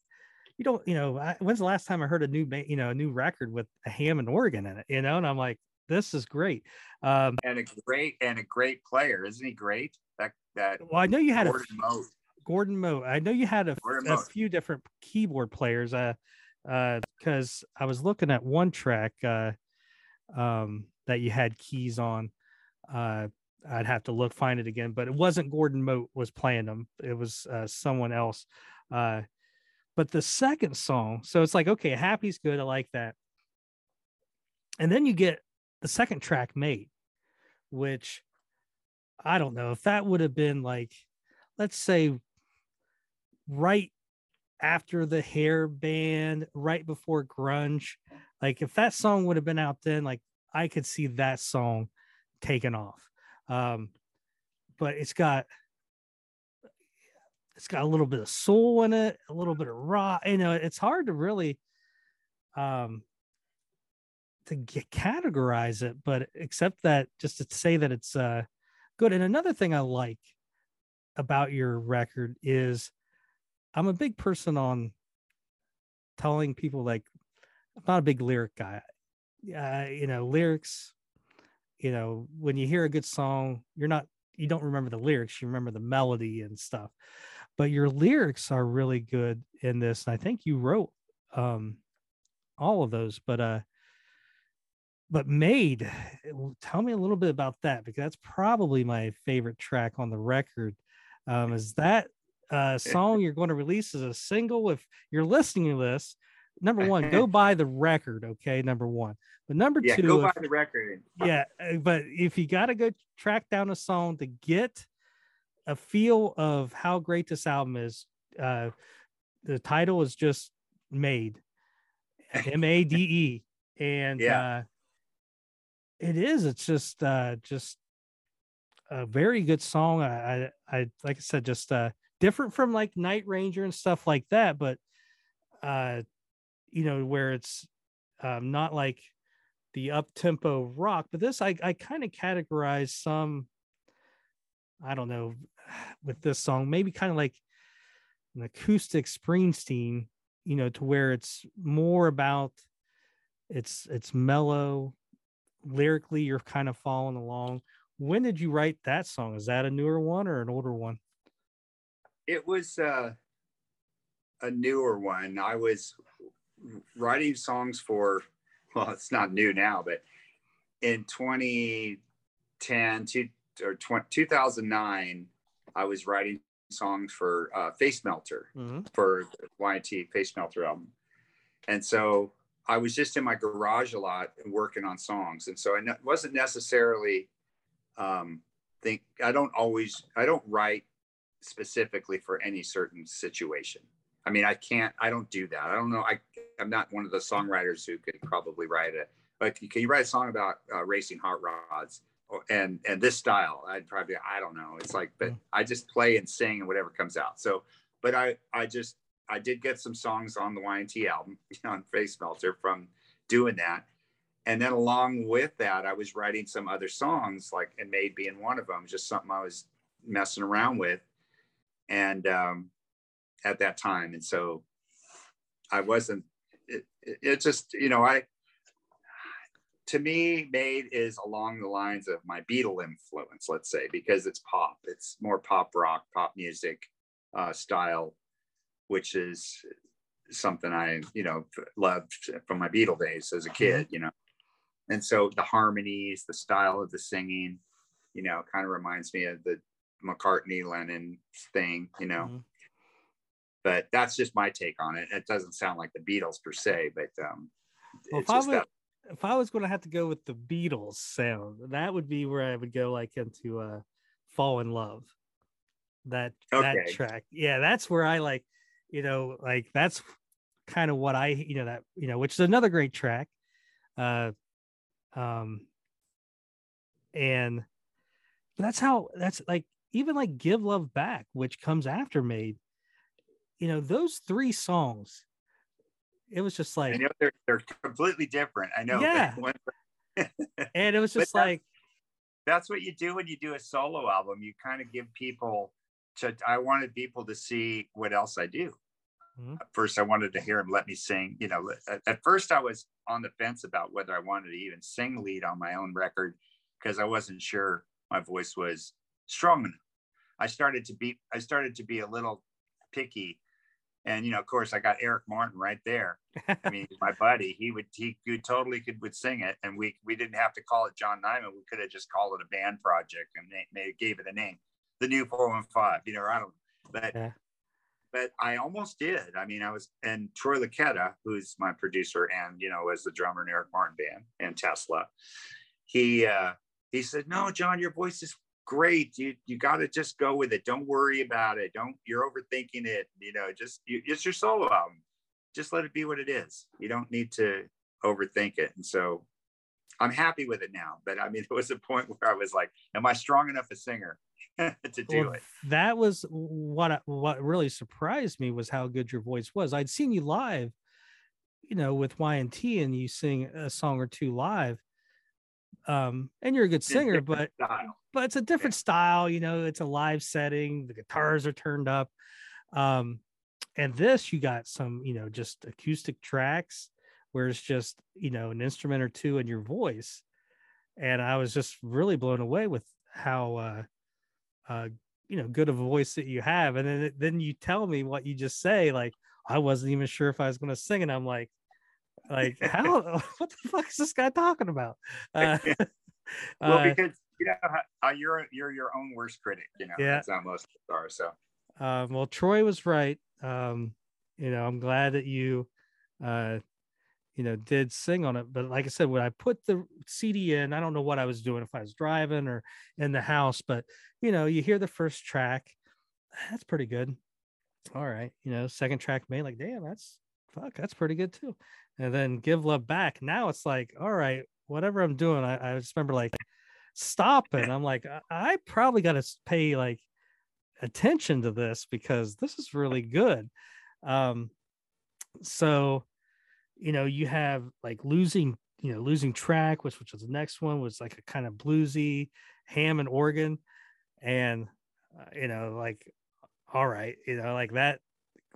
you don't, you know, I, when's the last time I heard a new, you know, a new record with a Hammond organ in it, you know? And I'm like, this is great. Um, and a great and a great player, isn't he? Great. That that. well, I know you had Gordon a. Gordon Moe. I know you had a, a few different keyboard players. Uh, uh, because I was looking at one track, uh, um, that you had keys on. Uh, I'd have to look find it again, but it wasn't Gordon Moat was playing them. It was uh, someone else. Uh, but the second song, so it's like okay, happy's good. I like that. And then you get the second track made, which I don't know if that would have been like, let's say, right after the hair band, right before grunge. Like if that song would have been out then, like I could see that song taken off. Um, but it's got it's got a little bit of soul in it, a little bit of rock. You know, it's hard to really um to get categorize it, but except that just to say that it's uh good. And another thing I like about your record is I'm a big person on telling people like I'm not a big lyric guy. Uh, you know, lyrics, you know, when you hear a good song, you're not you don't remember the lyrics, you remember the melody and stuff. But your lyrics are really good in this. And I think you wrote um all of those, but uh but made tell me a little bit about that because that's probably my favorite track on the record um is that uh song you're going to release as a single if you're listening to this number one go buy the record okay number one. But number Yeah, two go if- buy the record. Yeah uh, but if you got to go track down a song to get a feel of how great this album is uh the title is just made. M-a-d-e and Yeah. uh it is it's just uh just a very good song. I i, I like i said just uh different from like night ranger and stuff like that but uh you know where it's um not like the up tempo rock but this i i kind of categorize some i don't know with this song maybe kind of like an acoustic springsteen you know to where it's more about it's it's mellow lyrically you're kind of following along. When did you write that song? Is that a newer one or an older one it was uh, a newer one. I was writing songs for, well, it's not new now, but in 2010 two, or 20, 2009, I was writing songs for uh, Face Melter for the Y&T Face Melter album. And so I was just in my garage a lot and working on songs. And so I wasn't necessarily um, think, I don't always, I don't write specifically for any certain situation. I mean, I can't, I don't do that. I don't know. I, I'm not one of the songwriters who could probably write it. Like, can you write a song about uh, racing hot rods and, and this style? I'd probably, I don't know. It's like, but Mm. I just play and sing and whatever comes out. So, but I, I just, I did get some songs on the Y&T album on Face Melter from doing that. And then along with that, I was writing some other songs, like and Made being one of them, just something I was messing around with. And um, at that time, and so I wasn't. It, it, just, you know, I to me, Made is along the lines of my Beatle influence, let's say, because it's pop. It's more pop rock, pop music uh, style, which is something I, you know, loved from my Beatle days as a kid, you know. And so the harmonies, the style of the singing, you know, kind of reminds me of the McCartney Lennon thing, you know. Mhm. But that's just my take on it. It doesn't sound like the Beatles per se, but um, Well, if I would, that if I was going to have to go with the Beatles sound, that would be where I would go like into uh Fall in Love. That that track. Yeah, that's where I like, you know, like that's kind of what I, you know, that, you know, which is another great track. Uh um and that's how that's like even like Give Love Back, which comes after Made, you know, those three songs, it was just I like know they're they're completely different. I know. Yeah. and it was just that's- like that's what you do when you do a solo album. You kind of give people to. I wanted people to see what else I do. Mhm. At first, I wanted to hear him let me sing. You know, at, at first I was on the fence about whether I wanted to even sing lead on my own record because I wasn't sure my voice was strong enough. I started to be. I started to be a little picky. And you know, of course, I got Eric Martin right there. I mean, my buddy, he would he could totally could would sing it, and we we didn't have to call it John Nymann. We could have just called it a band project and they, they gave it a name, the New Four One Five. You know, I don't. But Yeah. but I almost did. I mean, I was and Troy Luccketta, who's my producer and you know was the drummer in Eric Martin band and Tesla. He uh, he said, "No, John, your voice is great. You you got to just go with it. Don't worry about it. Don't you're overthinking it. You know, just you, it's your solo album. Just let it be what it is. You don't need to overthink it." And so I'm happy with it now. But I mean, there was a point where I was like, "Am I strong enough a singer to do Well, it?" that was what what really surprised me was how good your voice was. I'd seen you live, you know, with Y and T, and you sing a song or two live. Um, and you're a good singer, but Style. But it's a different style. You know, it's a live setting. The guitars are turned up. Um, and this you got some, you know, just acoustic tracks where it's just you know an instrument or two and your voice. And I was just really blown away with how uh, uh, you know good of a voice that you have. And then then you tell me what you just say, like I wasn't even sure if I was going to sing, and I'm like, like how what the fuck is this guy talking about? Uh, Well, uh, because you know how- you're you're your own worst critic. You know, Yeah. that's how most are. So um, well, Troy was right. Um, you know, I'm glad that you, uh, you know, did sing on it. But like I said, when I put the CD in, I don't know what I was doing if I was driving or in the house, but you know, you hear the first track, that's pretty good. All right, you know, second track made like, damn, that's fuck, that's pretty good too. And then give love back. Now it's like, all right, whatever I'm doing, I, I just remember like stopping. I'm like, I, I probably got to pay like attention to this because this is really good. Um, so, you know, you have like losing, you know, losing track, which which was the next one was like a kind of bluesy Hammond organ, and uh, you know, like, all right, you know, like that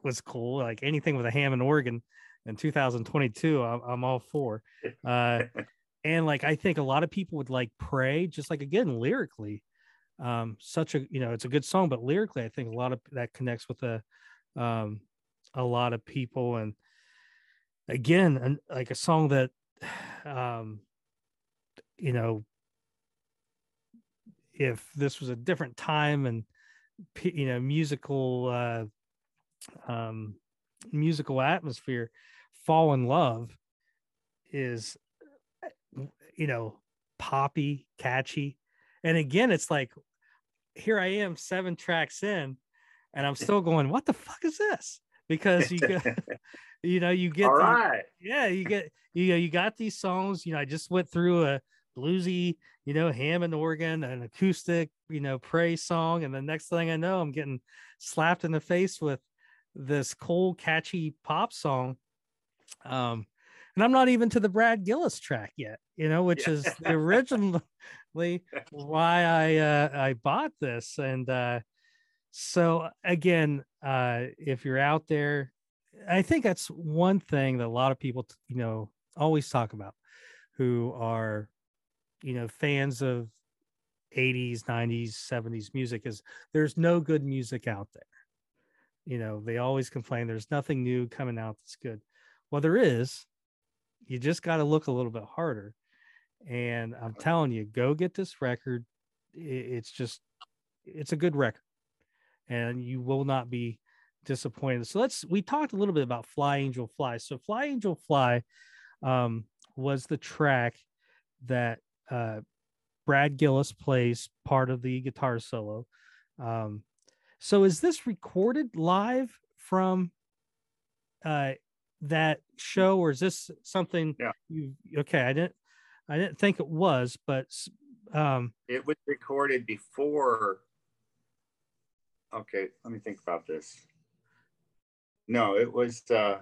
was cool. Like anything with a Hammond organ in 2022, I'm, I'm all for. Uh, and like I think a lot of people would like pray, just like again lyrically, um such a you know it's a good song but lyrically i think a lot of that connects with a um a lot of people. And again and like a song that um you know if this was a different time and you know musical uh um musical atmosphere fall in love is you know poppy catchy. And again it's like here i am seven tracks in and i'm still going what the fuck is this? Because you go, you know you get all the- right, yeah you get you know you got these songs you know i just went through a bluesy you know hammond organ an acoustic you know praise song. And the next thing i know i'm getting slapped in the face with this cold catchy pop song. Um and i'm not even to the brad gillis track yet you know which Yeah. is the originally why i uh i bought this and uh so again uh if you're out there I think that's one thing that a lot of people, you know, always talk about who are, you know, fans of 80s, 90s, 70s music is there's no good music out there. You know, they always complain there's nothing new coming out that's good. Well, there is. You just got to look a little bit harder. And I'm telling you, go get this record. It's just, it's a good record. And you will not be disappointed. So let's we talked a little bit about Fly Angel Fly. So Fly Angel Fly um, was the track that uh, Brad Gillis plays part of the guitar solo. Um, so is this recorded live from uh, that show, or is this something Yeah. you? Okay, I didn't, I didn't think it was, but um, It was recorded before. Okay, let me think about this. No, it was. uh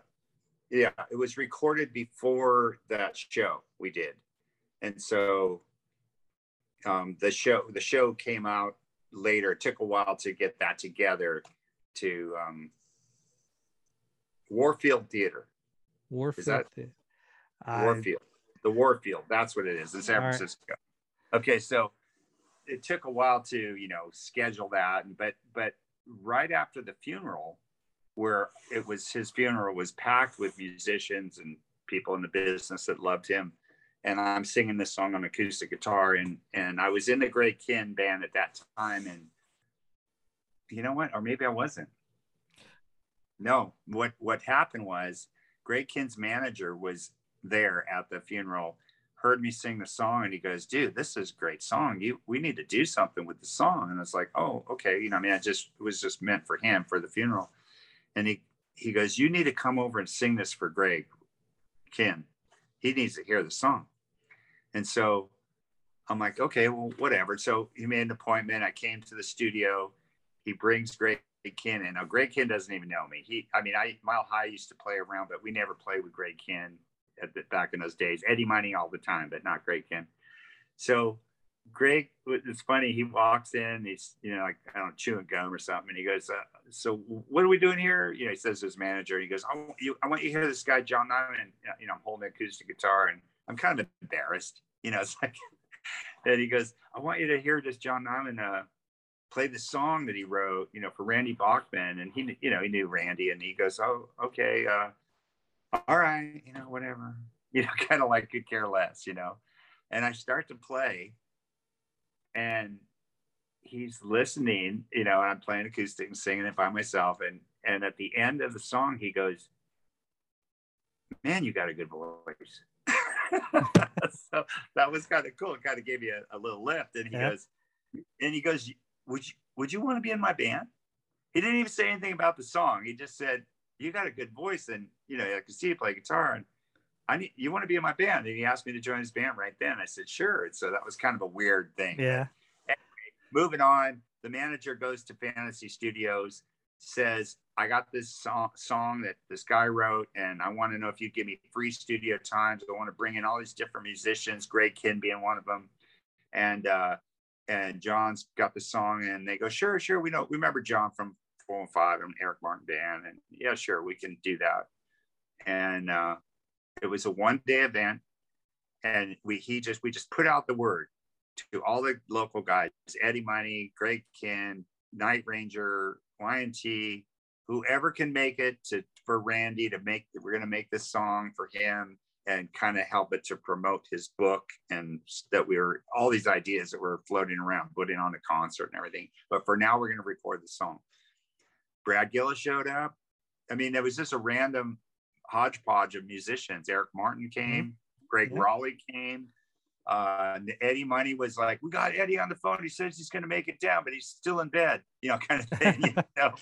Yeah, it was recorded before that show we did, and so um, the show the show came out later. It took a while to get that together to um, Warfield Theater. Warfield. that- Warfield. The Warfield. That's what it is in San All right. Francisco. Okay, so it took a while to, you know, schedule that, but but right after the funeral, where it was his funeral was packed with musicians and people in the business that loved him. And I'm singing this song on acoustic guitar and and I was in the Greg Kihn band at that time and you know what? Or maybe I wasn't. No, what what happened was Greg Kihn's manager was there at the funeral, heard me sing the song, and he goes, "Dude, this is a great song. You, we need to do something with the song." And it's like, "Oh, okay." You know, I mean, I just it was just meant for him for the funeral, and he he goes, "You need to come over and sing this for Greg Kihn. He needs to hear the song." And so I'm like, "Okay, well, whatever." So he made an appointment. I came to the studio. He brings Greg Kihn in. Now, Greg Kihn doesn't even know me. He, I mean, I Mile High used to play around, but we never played with Greg at the, back in those days. Eddie Money all the time, but not Greg Kihn. So Greg, it's funny. He walks in. He's you know like I don't know, chewing gum or something, and he goes, uh, "So what are we doing here?" You know, he says to his manager. He goes, "I want you. I want you to hear this guy John Nymann." You know, I'm holding an acoustic guitar, and I'm kind of embarrassed. You know, it's like, and he goes, "I want you to hear this John Nymann uh, play the song that he wrote, you know, for Randy Bachman." And he, you know, he knew Randy, and he goes, "Oh, okay, uh, all right, you know, whatever." You know, kind of like could care less, you know. And I start to play, and he's listening, you know, and I'm playing acoustic and singing it by myself. And and at the end of the song, he goes, "Man, you got a good voice." so that was kind of cool. It kind of gave me a, a little lift. And he Yeah. goes, and he goes, "Would you would you want to be in my band?" He didn't even say anything about the song. He just said, "You got a good voice, and you know, I can see you play guitar, and I need you want to be in my band." And he asked me to join his band right then. I said, "Sure." And so that was kind of a weird thing. yeah. Moving on, the manager goes to Fantasy Studios, says, I got this song, song that this guy wrote, and I want to know if you give me free studio times. I want to bring in all these different musicians, Greg Kihn being one of them. And uh, and John's got the song, and they go, Sure, sure. We know we remember John from 415 and Eric Martin Band. And yeah, sure, we can do that. And uh, it was a one-day event. And we he just we just put out the word to all the local guys, Eddie Money, Greg Kihn, Night Ranger, Y&T, whoever can make it to for Randy to make we're gonna make this song for him and kind of help it to promote his book and that we were all these ideas that were floating around, putting on the concert and everything. But for now, we're gonna record the song. Brad Gillis showed up. I mean, it was just a random hodgepodge of musicians. Eric Martin came, Greg Yeah. Rolie came. Uh, and Eddie Money was like, "We got Eddie on the phone. He says he's going to make it down, but he's still in bed." You know, kind of thing. you know?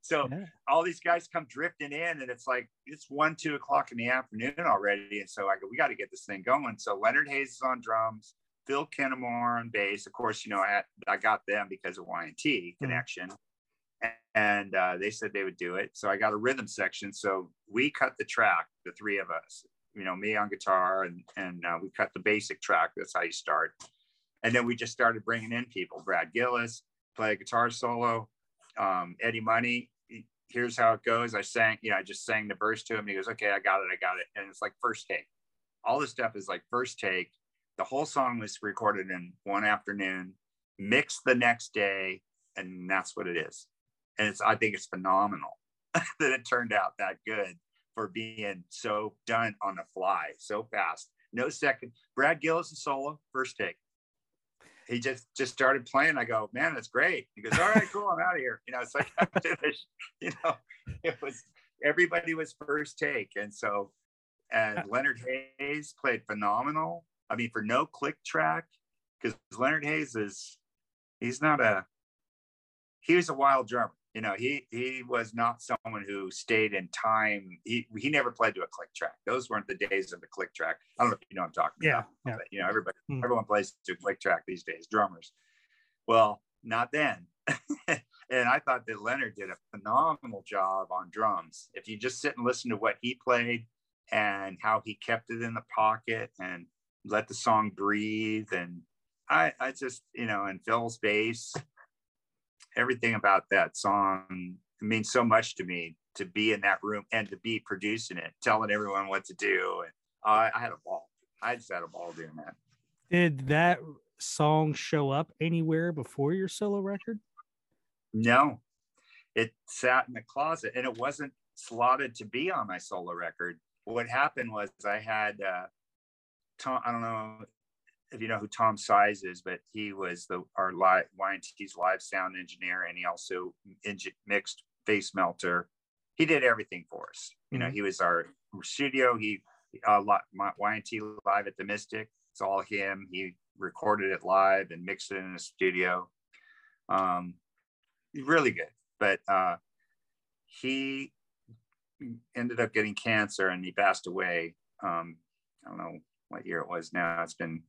So Yeah. all these guys come drifting in, and it's like it's one, two o'clock in the afternoon already. And so I go, "We got to get this thing going." So Leonard Haze is on drums, Phil Kennemore on bass. Of course, you know I, I got them because of Y&T connection, and uh, they said they would do it. So I got a rhythm section. So we cut the track, the three of us. You know, me on guitar, and and uh, we cut the basic track. That's how you start. And then we just started bringing in people. Brad Gillis play a guitar solo. Um, Eddie Money. Here's how it goes. I sang, you know, I just sang the verse to him. And he goes, "Okay, I got it, I got it." And it's like first take. All this stuff is like first take. The whole song was recorded in one afternoon, mixed the next day, and that's what it is. And it's, I think it's phenomenal that it turned out that good for being so done on the fly, so fast. No second. Brad Gillis is solo, first take. He just just started playing. I go, man, that's great. He goes, all right, cool, I'm out of here. You know, it's like you know, it was everybody was first take, and so and uh, Leonard Haze played phenomenal. I mean, for no click track, because Leonard Haze is he's not a he was a wild drummer. You know, he he was not someone who stayed in time. He he never played to a click track. Those weren't the days of the click track. I don't know if you know what I'm talking Yeah, about. yeah. But, you know, everybody Hmm. everyone plays to a click track these days, drummers. Well, not then. and I thought that Leonard did a phenomenal job on drums. If you just sit and listen to what he played and how he kept it in the pocket and let the song breathe and I, I just, you know, and Phil's bass, everything about that song means so much to me to be in that room and to be producing it, telling everyone what to do. And I, I had a ball. I just had a ball doing that. Did that song show up anywhere before your solo record? No, it sat in the closet and it wasn't slotted to be on my solo record. What happened was I had uh, Tom. I don't know if you know who Tom Size is, but he was the our live Y&T's live sound engineer, and he also mixed Face Melter. He did everything for us. You know, Mhm. he was our studio. He uh, my Y&T live at the Mystic. It's all him. He recorded it live and mixed it in the studio. Um, really good. But uh, he ended up getting cancer and he passed away. Um, I don't know what year it was now. It's been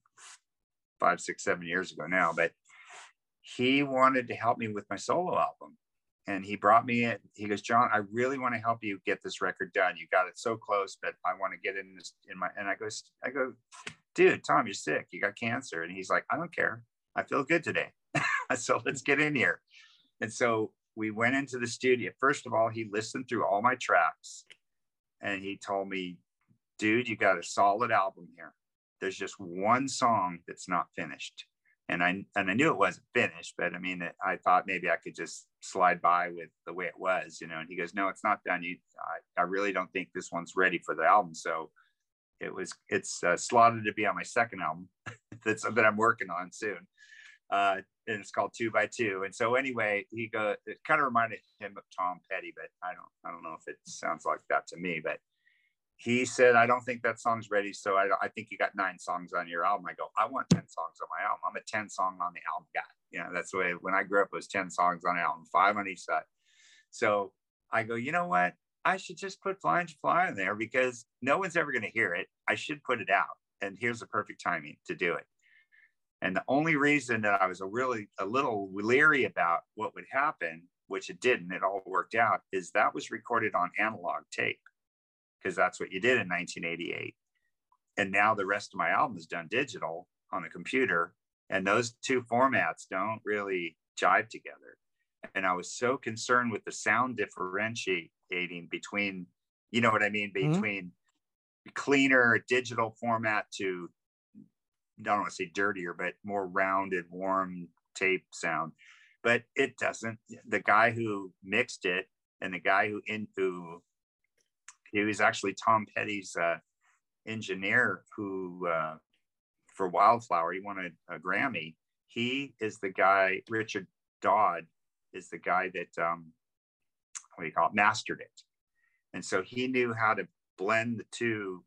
five, six, seven years ago now. But he wanted to help me with my solo album. And he brought me in. He goes, John, I really want to help you get this record done. You got it so close, but I want to get in this in my. And I go, I go, dude, Tom, you're sick. You got cancer. And he's like, I don't care. I feel good today. so let's get in here. And so we went into the studio. First of all, he listened through all my tracks and he told me, dude, you got a solid album here. There's just one song that's not finished. And I and I knew it wasn't finished, but I mean, I thought maybe I could just slide by with the way it was, you know. And he goes, "No, it's not done. You, I, I really don't think this one's ready for the album." So it was, it's uh, slotted to be on my second album that's that I'm working on soon. Uh, and it's called Two by Two. And so anyway, he go. It kind of reminded him of Tom Petty, but I don't. I don't know if it sounds like that to me. But he said, "I don't think that song's ready." So I, I think you got nine songs on your album. I go, "I want ten songs on my album. I'm a ten song on the album guy." You know, that's the way. When I grew up, was ten songs on the album, five on each side. So I go, you know what? I should just put Fly Angel Fly in there because no one's ever going to hear it. I should put it out. And here's the perfect timing to do it. And the only reason that I was a really a little leery about what would happen, which it didn't, it all worked out, is that was recorded on analog tape because that's what you did in 1988. And now the rest of my album is done digital on a computer. And those two formats don't really jive together. And I was so concerned with the sound differentiating between, you know what I mean, Mhm. between cleaner digital format to I don't want to say dirtier, but more rounded, warm tape sound. But it doesn't. The guy who mixed it and the guy who in who he was actually Tom Petty's uh, engineer who uh, for Wildflower he won a, a Grammy. He is the guy. Richard Dodd is the guy that um, what do you call it? Mastered it, and so he knew how to blend the two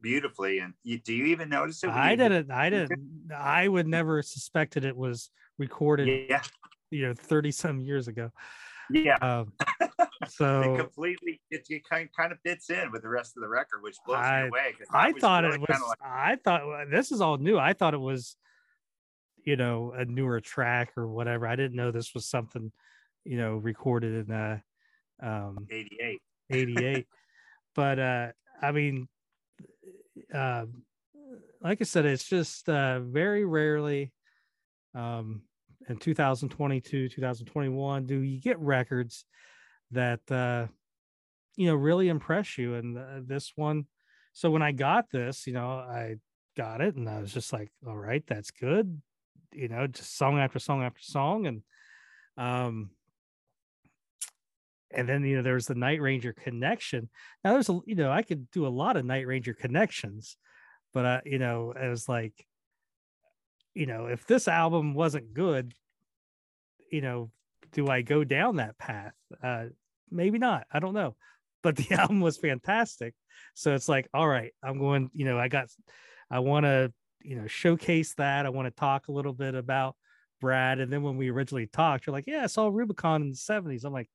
beautifully. And you, do you even notice it? I didn't. I didn't. I would never suspected it was recorded. Yeah, You know, thirty some years ago. yeah. Um, it so completely it, it kind, kind of fits in with the rest of the record, which blows I- me away. I was thought really it was. like, I thought this is all new. I thought it was, you know, a newer track or whatever. I didn't know this was something, you know, recorded in uh, um, 88. 88 but uh i mean um like i said it's just uh very rarely um in 2022 2021 do you get records that uh you know really impress you and uh, this one so when i got this you know i got it and i was just like all right that's good you know just song after song after song and um and then you know there's the night ranger connection. Now there's a you know i could do a lot of night ranger connections but uh you know it was like you know if this album wasn't good you know do i go down that path uh maybe not i don't know but the album was fantastic. So it's like, all right, I'm going, you know, I got, I want to, you know, showcase that. I want to talk a little bit about Brad. And then when we originally talked, you're like, yeah, I saw Rubicon in the 70s. I'm like,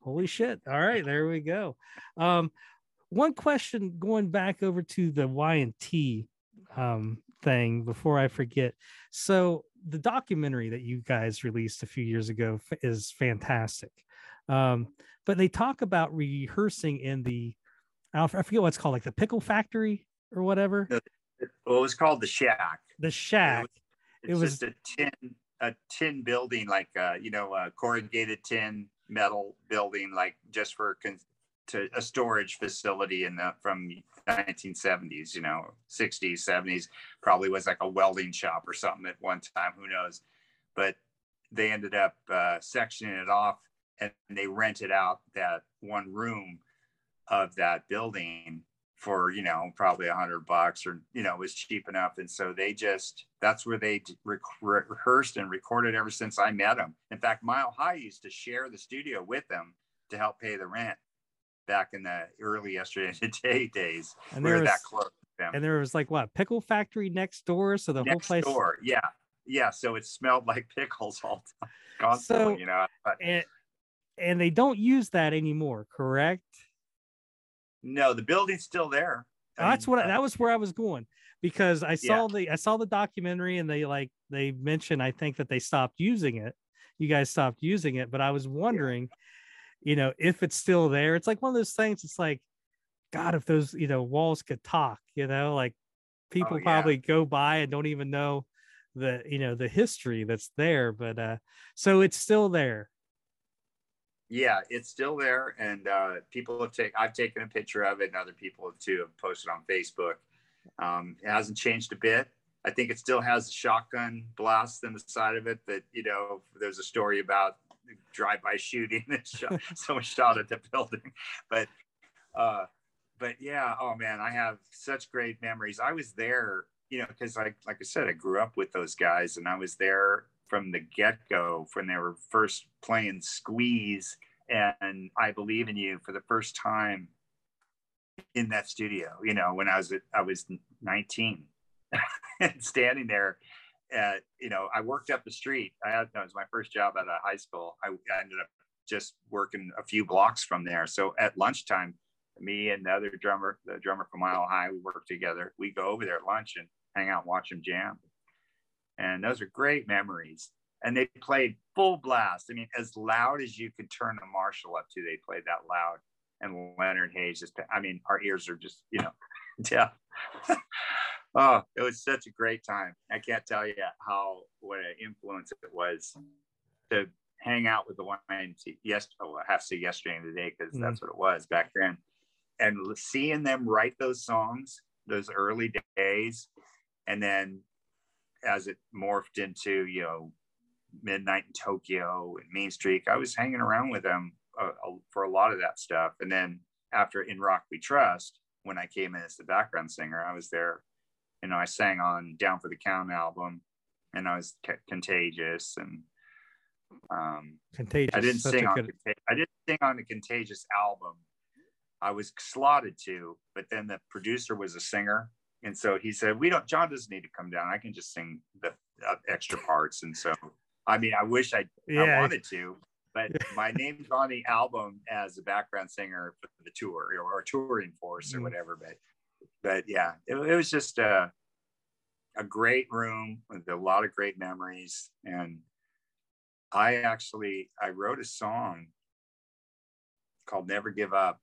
holy shit. All right, there we go. Um, one question going back over to the Y and T um, thing before I forget. So the documentary that you guys released a few years ago is fantastic. Um, but they talk about rehearsing in the I forget what it's called, like the pickle factory or whatever. Well, it was called the shack. The shack. It was, it was a tin a tin building, like uh, you know, a corrugated tin metal building, like just for con- to a storage facility in the from 1970s, you know, 60s, 70s. Probably was like a welding shop or something at one time. Who knows? But they ended up uh, sectioning it off and they rented out that one room of that building for you know probably a hundred bucks or you know it was cheap enough and so they just that's where they re- rehearsed and recorded ever since i met them in fact mile high used to share the studio with them to help pay the rent back in the early yesterday today days and there was, that close and there was like what pickle factory next door so the next whole place door yeah yeah so it smelled like pickles all the time constantly so, you know but, and, and they don't use that anymore correct no, the building's still there. I That's mean, what I, uh that was where I was going because I saw yeah. the I saw the documentary and they like they mentioned I think that they stopped using it. You guys stopped using it, but I was wondering, yeah. You know, if it's still there. It's like one of those things. It's like, God, if those you know walls could talk, you know, like people oh, yeah. probably go by and don't even know the you know the history that's there. But uh so it's still there yeah, it's still there, and uh, people have taken. I've taken a picture of it, and other people have too have posted on Facebook. Um, it hasn't changed a bit. I think it still has a shotgun blast in the side of it. That you know, there's a story about drive-by shooting that shot, someone shot at the building, but uh, but yeah, oh man, I have such great memories. I was there, you know, because like like I said, I grew up with those guys, and I was there from the get go when they were first playing Squeeze and I Believe in You for the first time in that studio. You know, when I was I was 19 and standing there. At, you know, I worked up the street. I had that was my first job at a high school. I, I ended up just working a few blocks from there. So at lunchtime, me and the other drummer, the drummer from Mile High, we worked together. We go over there at lunch and hang out and watch them jam and those are great memories. And they played full blast. I mean, as loud as you could turn a Marshall up to, they played that loud. And Leonard Haze just, I mean, our ears are just, you know, yeah. oh, it was such a great time. I can't tell you how what an influence it was to hang out with the one yes, oh, I have to say yesterday and today because mm that's what it was back then. And seeing them write those songs, those early days, and then as it morphed into you know midnight in tokyo and Main Street, i was hanging around with them uh, for a lot of that stuff and then after in rock we trust when i came in as the background singer i was there you know i sang on down for the count album and i was contagious and um contagious i didn't sing on good... i didn't sing on the contagious album i was slotted to but then the producer was a singer and so he said, "We don't. John doesn't need to come down. I can just sing the uh, extra parts." And so, I mean, I wish I, yeah. I wanted to, but my name's on the album as a background singer for the tour or, or touring force or mm. whatever. But, but yeah, it, it was just a, a great room with a lot of great memories. And I actually I wrote a song called "Never Give Up."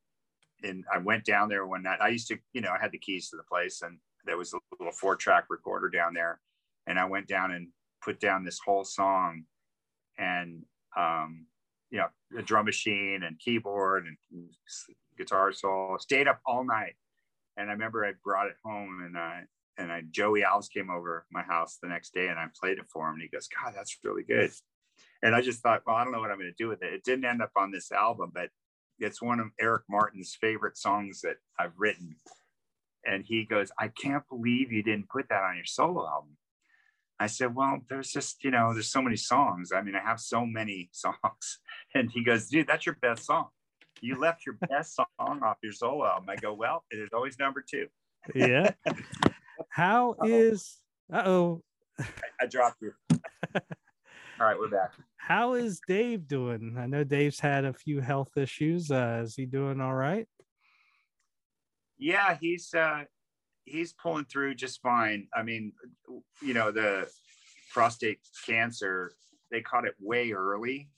And I went down there one night. I used to, you know, I had the keys to the place, and there was a little four track recorder down there and i went down and put down this whole song and um, you know the drum machine and keyboard and guitar solo stayed up all night and i remember i brought it home and i and I, joey alves came over my house the next day and i played it for him and he goes god that's really good and i just thought well i don't know what i'm going to do with it it didn't end up on this album but it's one of eric martin's favorite songs that i've written and he goes, I can't believe you didn't put that on your solo album. I said, Well, there's just, you know, there's so many songs. I mean, I have so many songs. And he goes, Dude, that's your best song. You left your best song off your solo album. I go, well, it is always number two. Yeah. How Uh-oh. is uh oh? I, I dropped you. All right, we're back. How is Dave doing? I know Dave's had a few health issues. Uh, is he doing all right? Yeah, he's uh he's pulling through just fine. I mean, you know, the prostate cancer, they caught it way early.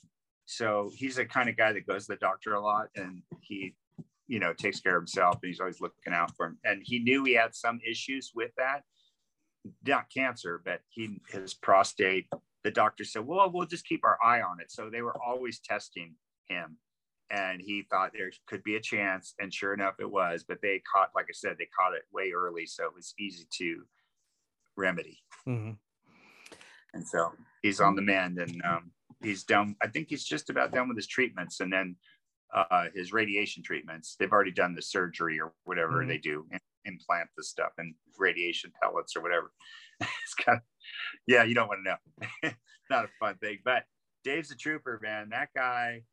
So he's the kind of guy that goes to the doctor a lot and he, you know, takes care of himself and he's always looking out for him. And he knew he had some issues with that. Not cancer, but he his prostate. The doctor said, Well, we'll just keep our eye on it. So they were always testing him and he thought there could be a chance and sure enough it was but they caught like i said they caught it way early so it was easy to remedy Mhm. and so he's on the mend and um, he's done i think he's just about done with his treatments and then uh, his radiation treatments they've already done the surgery or whatever Mhm. they do im- implant the stuff and radiation pellets or whatever it's kind of yeah you don't want to know not a fun thing but dave's a trooper man that guy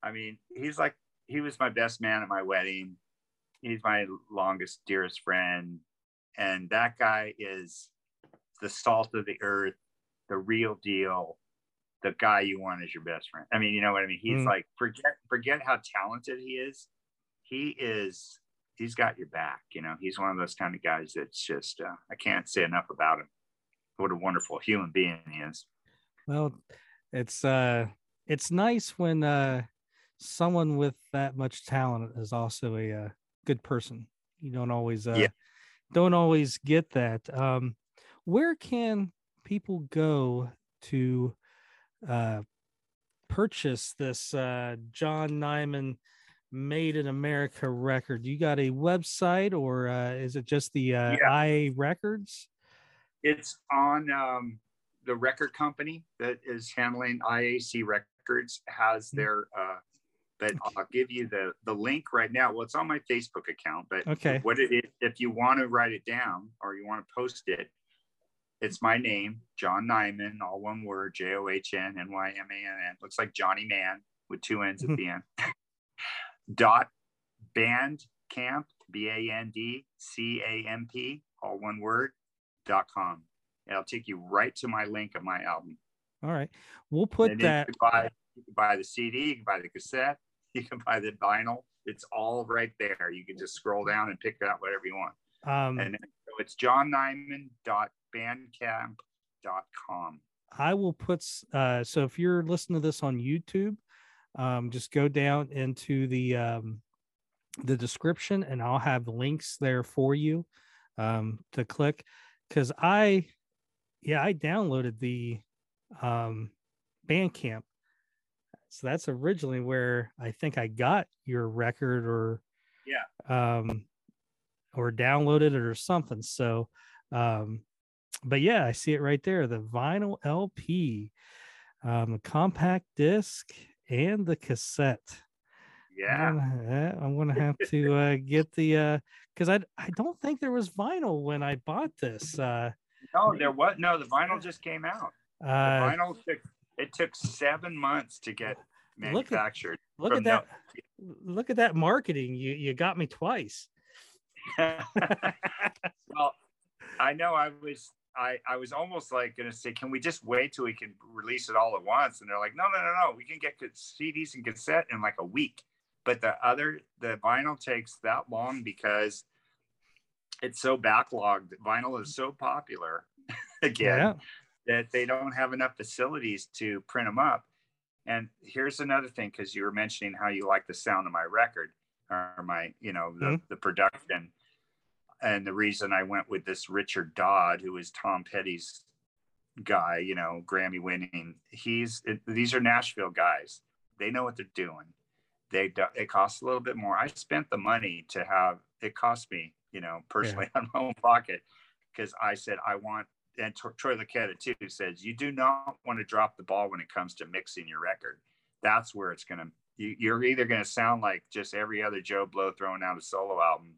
I mean, he's like he was my best man at my wedding. He's my longest, dearest friend. And that guy is the salt of the earth, the real deal, the guy you want is your best friend. I mean, you know what I mean? He's Mm. like, forget, forget how talented he is. He is, he's got your back. You know, he's one of those kind of guys that's just, uh, I can't say enough about him. What a wonderful human being he is. Well, it's uh, it's nice when uh, someone with that much talent is also a uh, good person. You don't always uh, Yeah. don't always get that. Um, where can people go to uh, purchase this uh, John Nymann Made in America record? You got a website, or uh, is it just the uh, Yeah. IA Records? It's on um, the record company that is handling IAC Records has Mhm. their. Uh, but I'll give you the the link right now. Well, it's on my Facebook account, but Okay. what it is, if you want to write it down or you want to post it, it's my name, John Nymann, all one word, J O H N N Y M A N N. Looks like Johnny Man with two N's at the end. Dot band camp, B A N D C A M P, all one word, dot com. It'll take you right to my link of my album. All right, we'll put And that. You can, buy, you can buy the CD, you can buy the cassette, you can buy the vinyl. It's all right there. You can just scroll down and pick out whatever you want. Um, And so it's johnnymann.bandcamp.com. I will put uh so if you're listening to this on YouTube, um just go down into the um the description and I'll have links there for you um to click cuz I yeah, I downloaded the um Bandcamp. So that's originally where I think I got your record or Yeah. um or downloaded it or something. So um but yeah, I see it right there. The vinyl LP, um, the compact disc, and the cassette. Yeah. I'm gonna, uh, I'm gonna have to uh, get the uh, because I I don't think there was vinyl when I bought this. Uh, No, there was no, the vinyl just came out. The uh, vinyl took it took seven months to get Look at- manufactured. look at that! Look at that marketing. You you got me twice. well, I know I was I, I was almost like gonna say, can we just wait till we can release it all at once? And they're like, no, no, no, no. We can get CDs and cassette in like a week. But the other the vinyl takes that long because it's so backlogged. Vinyl is so popular again Yeah. that they don't have enough facilities to print them up. And here's another thing, because you were mentioning how you like the sound of my record or my, you know, the, Mhm. the production. And the reason I went with this Richard Dodd, who is Tom Petty's guy, you know, Grammy winning, he's, it, these are Nashville guys. They know what they're doing. They, do- it costs a little bit more. I spent the money to have, it cost me, you know, personally on my own pocket because I said, I want and Troy Luccketta too says you do not want to drop the ball when it comes to mixing your record. That's where it's gonna. You, you're either gonna sound like just every other Joe Blow throwing out a solo album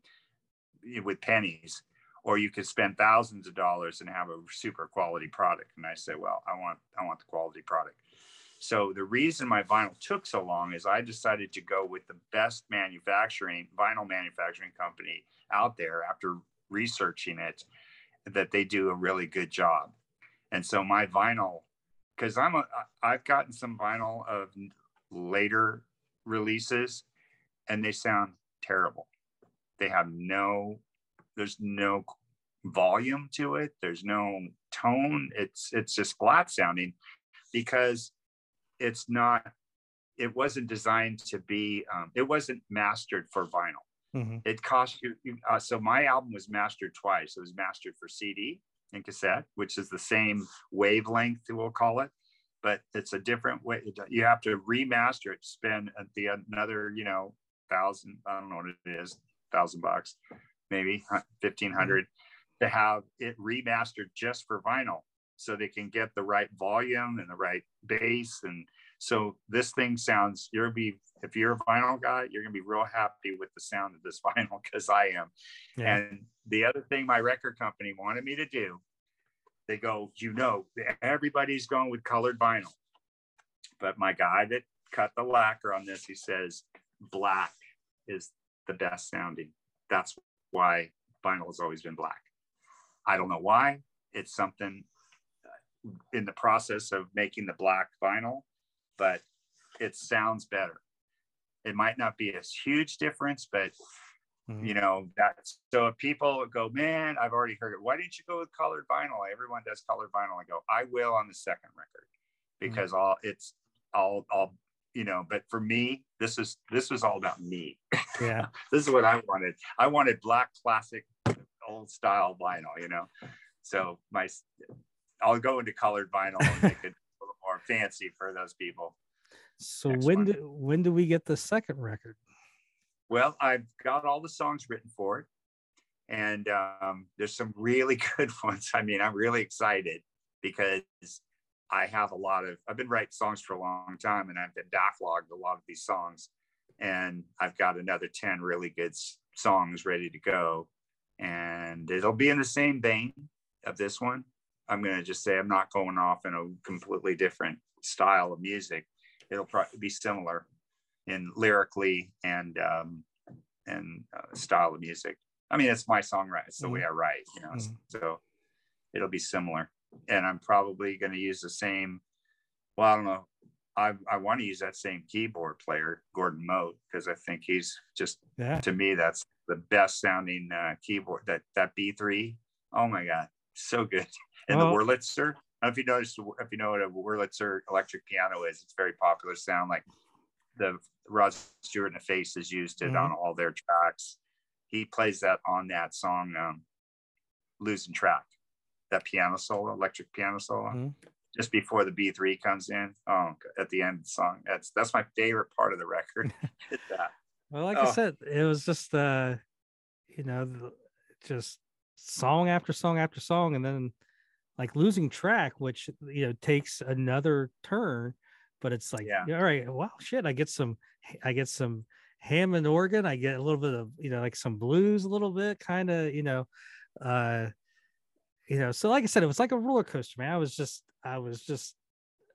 with pennies, or you could spend thousands of dollars and have a super quality product. And I said, well, I want I want the quality product. So the reason my vinyl took so long is I decided to go with the best manufacturing vinyl manufacturing company out there after researching it that they do a really good job. And so my vinyl cuz I'm a I've gotten some vinyl of later releases and they sound terrible. They have no there's no volume to it. There's no tone. It's it's just flat sounding because it's not. It wasn't designed to be. Um, it wasn't mastered for vinyl. Mm-hmm. It cost you. Uh, so my album was mastered twice. It was mastered for CD and cassette, which is the same wavelength we'll call it, but it's a different way. You have to remaster it. Spend the another, you know, thousand. I don't know what it is, thousand bucks, maybe fifteen mm-hmm. hundred to have it remastered just for vinyl so they can get the right volume and the right bass. And so this thing sounds You'll be if you're a vinyl guy you're gonna be real happy with the sound of this vinyl because i am. Yeah. and the other thing my record company wanted me to do they go you know everybody's going with colored vinyl. But my guy that cut the lacquer on this he says black is the best sounding that's why vinyl has always been black I don't know why. It's something uh, in the process of making the black vinyl, but it sounds better. It might not be a huge difference, but mm-hmm. you know that's so if people go, man, I've already heard it. Why didn't you go with colored vinyl? Everyone does colored vinyl. I go, I will on the second record mm-hmm. because mm-hmm. all it's all all you know but for me this is this was all about me yeah this is what i wanted i wanted black classic old style vinyl, you know. So my, I'll go into colored vinyl and make it a little more fancy for those people. So Next when one. do when do we get the second record? Well, I've got all the songs written for it, and um, there's some really good ones. I mean, I'm really excited because I have a lot of. I've been writing songs for a long time, and I've been backlogged a lot of these songs, and I've got another ten really good songs ready to go and it'll be in the same vein of this one. I'm going to just say I'm not going off in a completely different style of music. It'll probably be similar in lyrically and um, and uh, style of music. I mean, it's my songwriting. It's the mm way I write, you know. mm So it'll be similar, and I'm probably going to use the same. Well, I don't know. I, I want to use that same keyboard player, Gordon Mote, because I think he's just yeah. to me that's the best sounding uh, keyboard. That that B3, oh my god, so good. And the Wurlitzer. I don't know if you noticed if you know what a Wurlitzer electric piano is. It's very popular sound. Like the Rod Stewart and the Faces used it mm-hmm. on all their tracks. He plays that on that song, um, "Losing Track." That piano solo, electric piano solo. Mm-hmm just before the B3 comes in. Oh, at the end of the song. That's that's my favorite part of the record. Well, like oh. I said, it was just uh, you know, just song after song after song, and then like losing track, which you know takes another turn. But it's like, yeah, all right, wow, shit, I get some, I get some Hammond organ, I get a little bit of, you know, like some blues, a little bit, kind of, you know, uh, you know. So like I said, it was like a roller coaster, man. I was just, I was just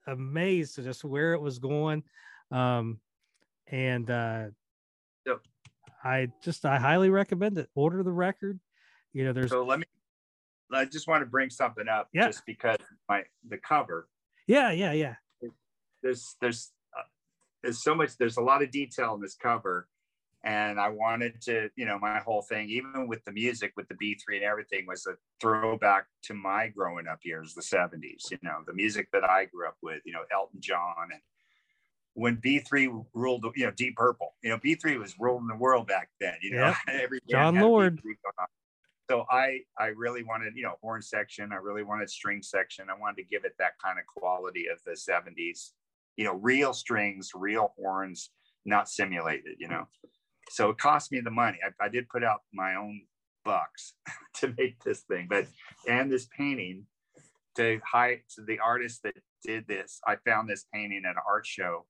amazed to just where it was going. Um, and uh, yep. I just I highly recommend it. Order the record. You know, there's so let me I just want to bring something up yeah. just because my the cover. Yeah, yeah, yeah. There's there's uh, there's so much there's a lot of detail in this cover and I wanted to, you know, my whole thing, even with the music, with the B3 and everything, was a throwback to my growing up years, the 70s, you know, the music that I grew up with, you know, Elton John and when B3 ruled, you know, Deep Purple, you know, B3 was ruling the world back then, you know, yep. every Jon Lord. So I, I really wanted, you know, horn section. I really wanted string section. I wanted to give it that kind of quality of the 70s, you know, real strings, real horns, not simulated, you know. So it cost me the money. I, I did put out my own bucks to make this thing, but and this painting to hide to the artist that did this. I found this painting at an art show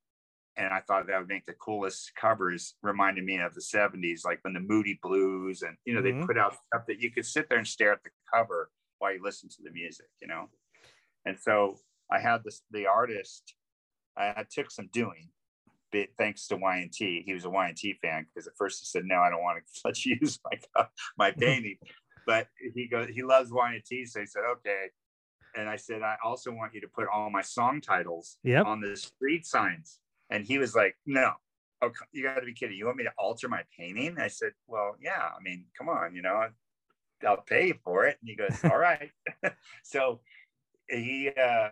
and I thought that would make the coolest covers. Reminded me of the '70s, like when the Moody Blues, and you know mm-hmm. they put out stuff that you could sit there and stare at the cover while you listen to the music, you know. And so I had this the artist I, I took some doing, but thanks to Y&T. He was a Y&T fan because at first he said, "No, I don't want to let you use my my painting," but he goes, he loves Y&T, so he said, "Okay." And I said, I also want you to put all my song titles Yep. on the street signs. And he was like, No, oh, you got to be kidding. You want me to alter my painting? I said, Well, yeah. I mean, come on, you know, I'll pay for it. And he goes, All right. so he, uh,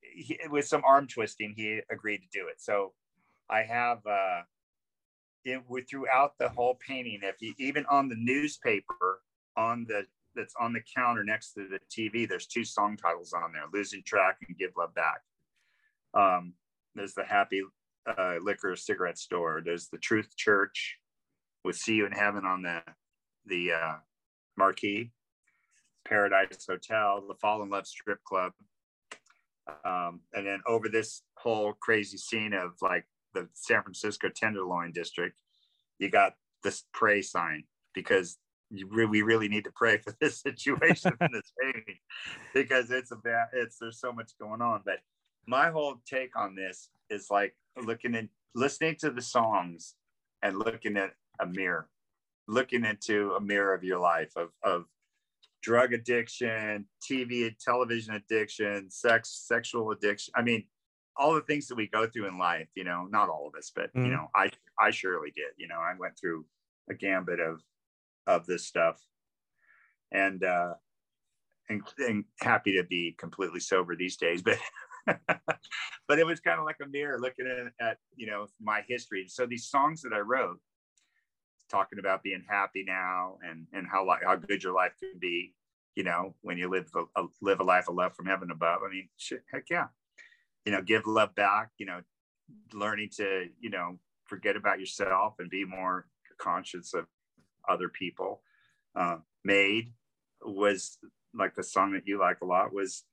he, with some arm twisting, he agreed to do it. So I have, uh, it throughout the whole painting, if you even on the newspaper on the that's on the counter next to the TV, there's two song titles on there: "Losing Track" and "Give Love Back." Um, there's the Happy uh, Liquor Cigarette Store. There's the Truth Church with "See You in Heaven" on the the uh, marquee. Paradise Hotel, the Fall in Love Strip Club, um, and then over this whole crazy scene of like the San Francisco Tenderloin District, you got this pray sign because you we really need to pray for this situation in this painting because it's a bad it's there's so much going on. But my whole take on this is like looking in listening to the songs and looking at a mirror looking into a mirror of your life of of drug addiction tv television addiction sex sexual addiction. I mean all the things that we go through in life you know not all of us but you Mhm. know i i surely did you know i went through a gambit of of this stuff. And uh and, and happy to be completely sober these days but but it was kind of like a mirror looking at, at you know my history. So these songs that i wrote talking about being happy now and and how like how good your life can be you know when you live a, a live a life of love from heaven above i mean shit, heck yeah you know give love back you know learning to you know forget about yourself and be more conscious of other people. Uh, made was like the song that you like a lot was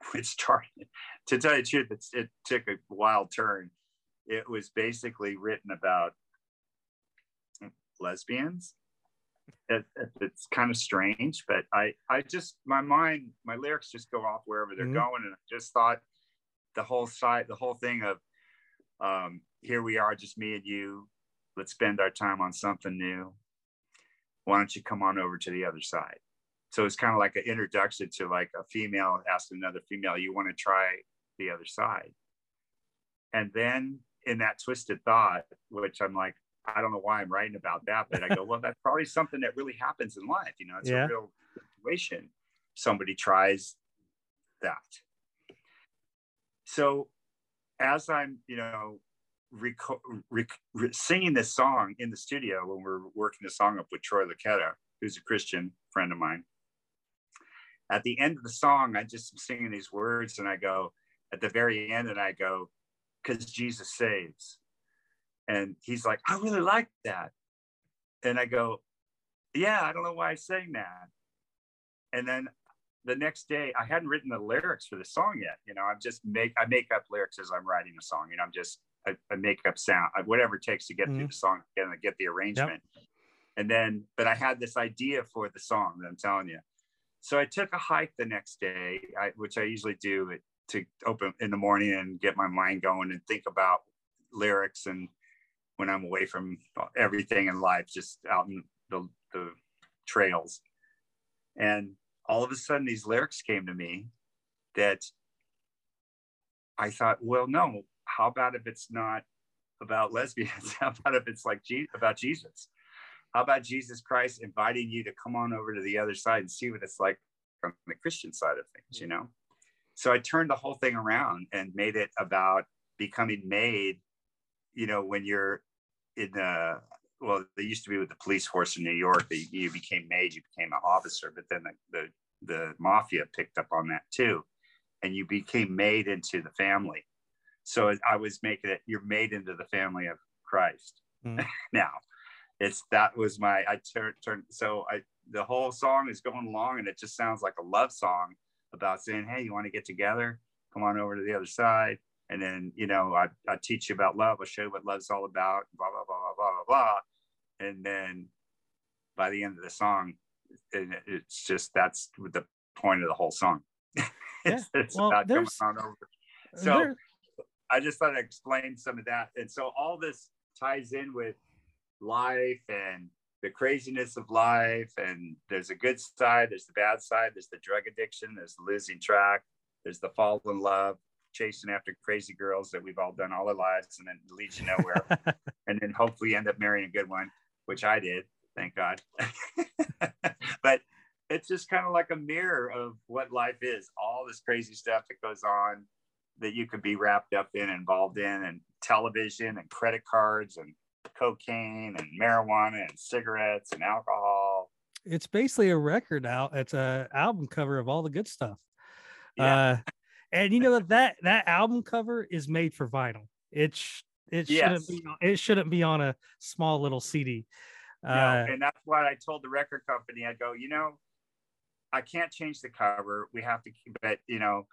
it started to tell you the truth it's, it took a wild turn. It was basically written about lesbians. It, it- it's kind of strange but i i just my mind my lyrics just go off wherever they're Mhm. going and i just thought the whole side the whole thing of um here we are just me and you. Let's spend our time on something new. Why don't you come on over to the other side? So it's kind of like an introduction to like a female asking another female you want to try the other side? And then in that twisted thought which i'm like i don't know why i'm writing about that but i go well that's probably something that really happens in life you know it's Yeah. a real situation. Somebody tries that so as i'm you know rec- re- singing this song in the studio when we're working the song up with troy Luccketta, who's a christian friend of mine at the end of the song i just am singing these words and i go at the very end and i go because jesus saves. And he's like i really like that. And i go yeah i don't know why i sang that. And then the next day i hadn't written the lyrics for the song yet you know i'm just make i make up lyrics as i'm writing the song you know i'm just i, I make up sound I- whatever it takes to get through Mhm. the song and get the arrangement. And then but i had this idea for the song that i'm telling you. So i took a hike the next day I, which i usually do it to open in the morning and get my mind going and think about lyrics and when i'm away from everything in life just out in the, the trails. And all of a sudden these lyrics came to me that i thought well no how about if it's not about lesbians? How about if it's like Je- about jesus? How about jesus christ inviting you to come on over to the other side and see what it's like from the christian side of things you know? So i turned the whole thing around and made it about becoming made you know when you're in the well they used to be with the police force in new york. That you became made you became an officer but then the, the the mafia picked up on that too. And you became made into the family. So i was making it you're made into the family of christ Mm. now. It's that was my i turned turned so i the whole song is going along and it just sounds like a love song about saying hey you want to get together? Come on over to the other side. And then you know I, I teach you about love. I'll show you what love's all about blah blah blah blah blah blah blah and then by the end of the song it, it's just that's the point of the whole song it's, it's well, about coming on over uh, so There- I just thought I'd explain some of that. And so all this ties in with life and the craziness of life. And there's a good side, there's the bad side, there's the drug addiction, there's the losing track, there's the fall in love, chasing after crazy girls that we've all done all our lives and then leads you nowhere. and then hopefully end up marrying a good one, which I did, thank God. but it's just kind of like a mirror of what life is all this crazy stuff that goes on that you could be wrapped up in involved in and television and credit cards and cocaine and marijuana and cigarettes and alcohol it's basically a record out it's a album cover of all the good stuff Yeah. uh and you know that that that album cover is made for vinyl it's it shouldn't Yes. be it shouldn't be on a small little cd No, uh and that's why I told the record company. I go, you know, I can't change the cover. We have to keep it, you know.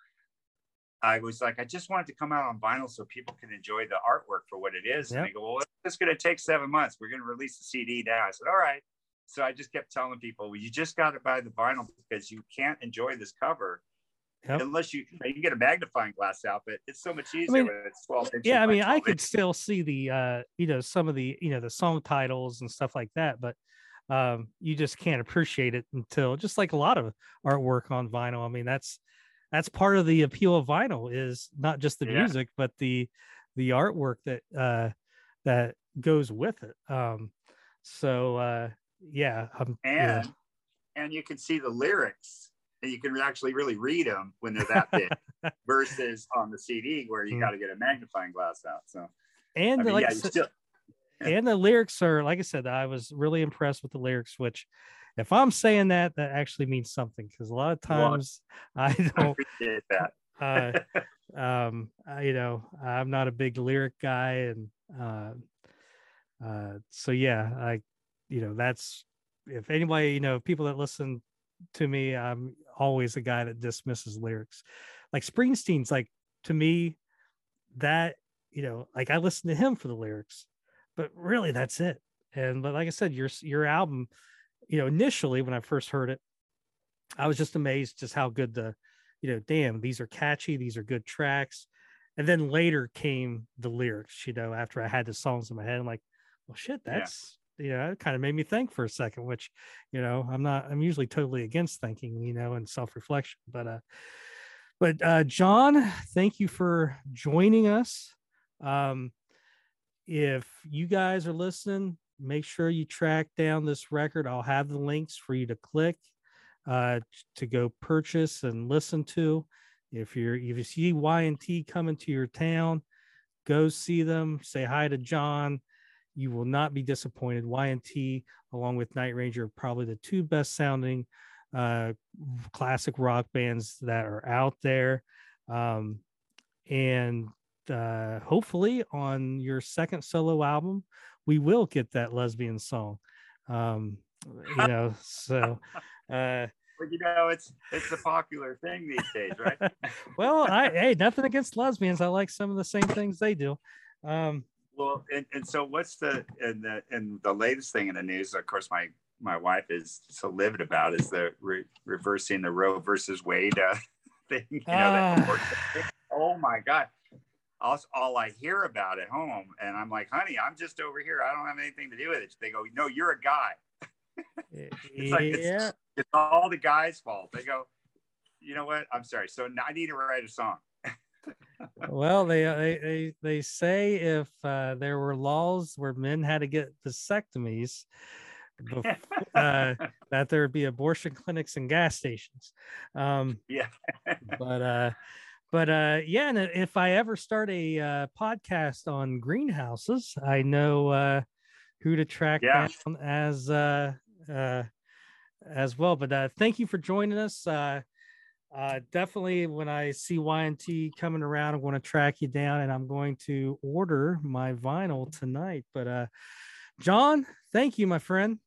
I was like, I just wanted to come out on vinyl so people can enjoy the artwork for what it is. Yep. And they go, Well, it's gonna take seven months. We're gonna release the CD now. I said, All right. So I just kept telling people, well, you just got to buy the vinyl because you can't enjoy this cover Yep. unless you you get a magnifying glass out, but it's so much easier mean, when it's 12 inches. yeah i mean i could inches. still see the uh you know some of the you know the song titles and stuff like that but um you just can't appreciate it until just like a lot of artwork on vinyl i mean that's that's part of the appeal of vinyl is not just the Yeah. music but the the artwork that uh that goes with it um so uh yeah yeah. and and you can see the lyrics and you can actually really read them when they're that big versus on the CD where you Mm. got to get a magnifying glass out. So and I mean, like yeah, said- still and the lyrics are like i said i was really impressed with the lyrics which if i'm saying that that actually means something because a lot of times i I don't appreciate that. uh um I, you know i'm not a big lyric guy and uh uh so yeah i you know that's if anybody you know people that listen to me i'm always a guy that dismisses lyrics. Like springsteen's like to me that you know like i listen to him for the lyrics but really that's it. And but like i said your your album you know initially when i first heard it i was just amazed just how good the you know damn these are catchy these are good tracks. And then later came the lyrics you know after i had the songs in my head. I'm like well shit that's you know it kind of made me think for a second which you know i'm not i'm usually totally against thinking you know and self-reflection but uh but uh john thank you for joining us. Um if you guys are listening make sure you track down this record. I'll have the links for you to click uh to go purchase and listen to. If you're if you see y and t coming to your town go see them say hi to john you will not be disappointed. Y and t along with night ranger are probably the two best sounding uh classic rock bands that are out there. Um and uh hopefully on your second solo album we will get that lesbian song. Um you know so uh you know, it's it's a popular thing these days, right? well i hey nothing against lesbians. I like some of the same things they do. Um well, and, and so what's the and the and the latest thing in the news? Of course, my my wife is so livid about is the re- reversing the Roe versus Wade uh, thing. You know, thing. oh my god. All, all I hear about at home, and I'm like, honey, I'm just over here. I don't have anything to do with it. They go, no, you're a guy. It's like it's- It's all the guy's fault. They go, you know what? I'm sorry. So I need to write a song. Well they, uh, they they they say if uh, there were laws where men had to get vasectomies uh, that there would be abortion clinics and gas stations um yeah. but uh but uh yeah and if i ever start a uh podcast on greenhouses i know uh who to track Yeah. down as uh uh as well but uh thank you for joining us uh uh definitely when i see y&t coming around i'm going to track you down and i'm going to order my vinyl tonight but uh john thank you my friend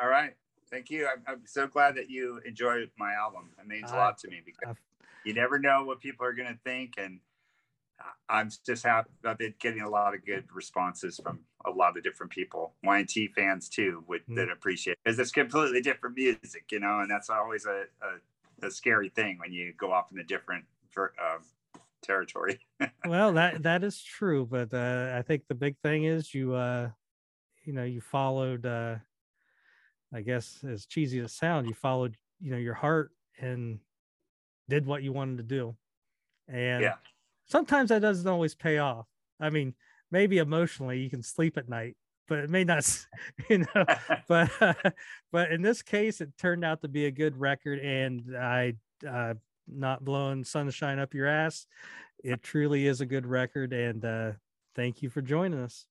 All right. Thank you. I'm, I'm so glad that you enjoyed my album. It means a lot to me because I've- you never know what people are going to think. And I'm just happy. I've been getting a lot of good responses from a lot of different people. Y&T fans too would Mm. that appreciate because it's completely different music, you know, and that's always a, a, a scary thing when you go off in a different ver- uh, territory. well, that that is true, but uh, I think the big thing is you uh, you know, you followed uh, I guess as cheesy as sound, you followed you know your heart and did what you wanted to do, and Yeah. sometimes that doesn't always pay off. I mean, maybe emotionally you can sleep at night, but it may not, you know. but but in this case, it turned out to be a good record, and I uh, not blowing sunshine up your ass. It truly is a good record, and uh, thank you for joining us.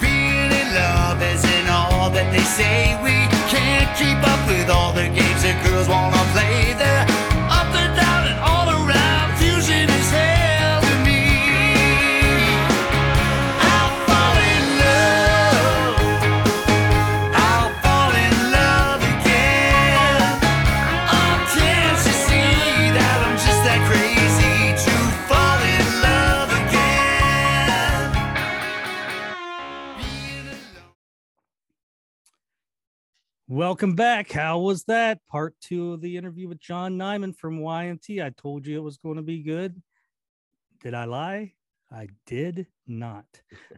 Being in love isn't all that they say. We can't keep up with all the games that girls wanna play. They're Welcome back. How was that? Part two of the interview with John Nymann from Y&T. I told you it was going to be good. Did I lie? I did not.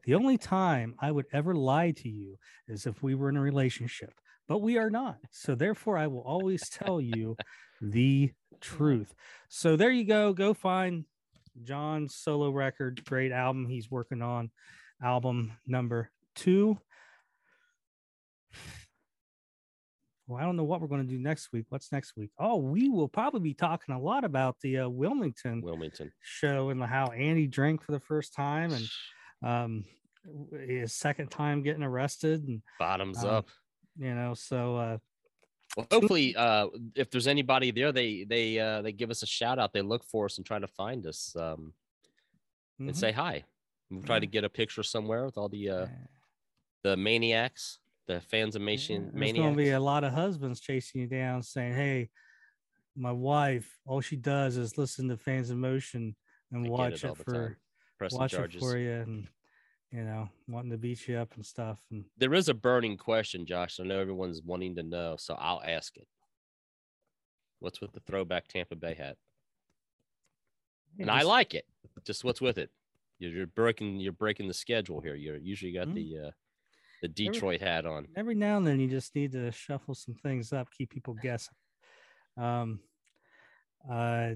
The only time I would ever lie to you is if we were in a relationship, but we are not. So therefore, I will always tell you the truth. So there you go. Go find John's solo record, great album he's working on, album number two. Well, I don't know what we're going to do next week. What's next week? Oh, we will probably be talking a lot about the uh, Wilmington Wilmington. show and how Andy drank for the first time and um, his second time getting arrested, and Bottoms um, up. you know, so uh, Well, hopefully, uh, if there's anybody there, they they uh, they give us a shout out. They look for us and try to find us um, and mhm. say hi. We'll try to get a picture somewhere with all the uh, the maniacs, the Fans In Motion There's going to be a lot of husbands chasing you down, saying, "Hey, my wife, all she does is listen to Fans In Motion and I watch all it for watch charges. it for you, and you know, wanting to beat you up and stuff." And There is a burning question, Josh. I know everyone's wanting to know, so I'll ask it. What's with the throwback Tampa Bay hat? and I like it. Just what's with it? You're, you're breaking you're breaking the schedule here. You're usually got Mhm. the uh, the Detroit hat on. every now and then you just need to shuffle some things up, keep people guessing. Um, uh,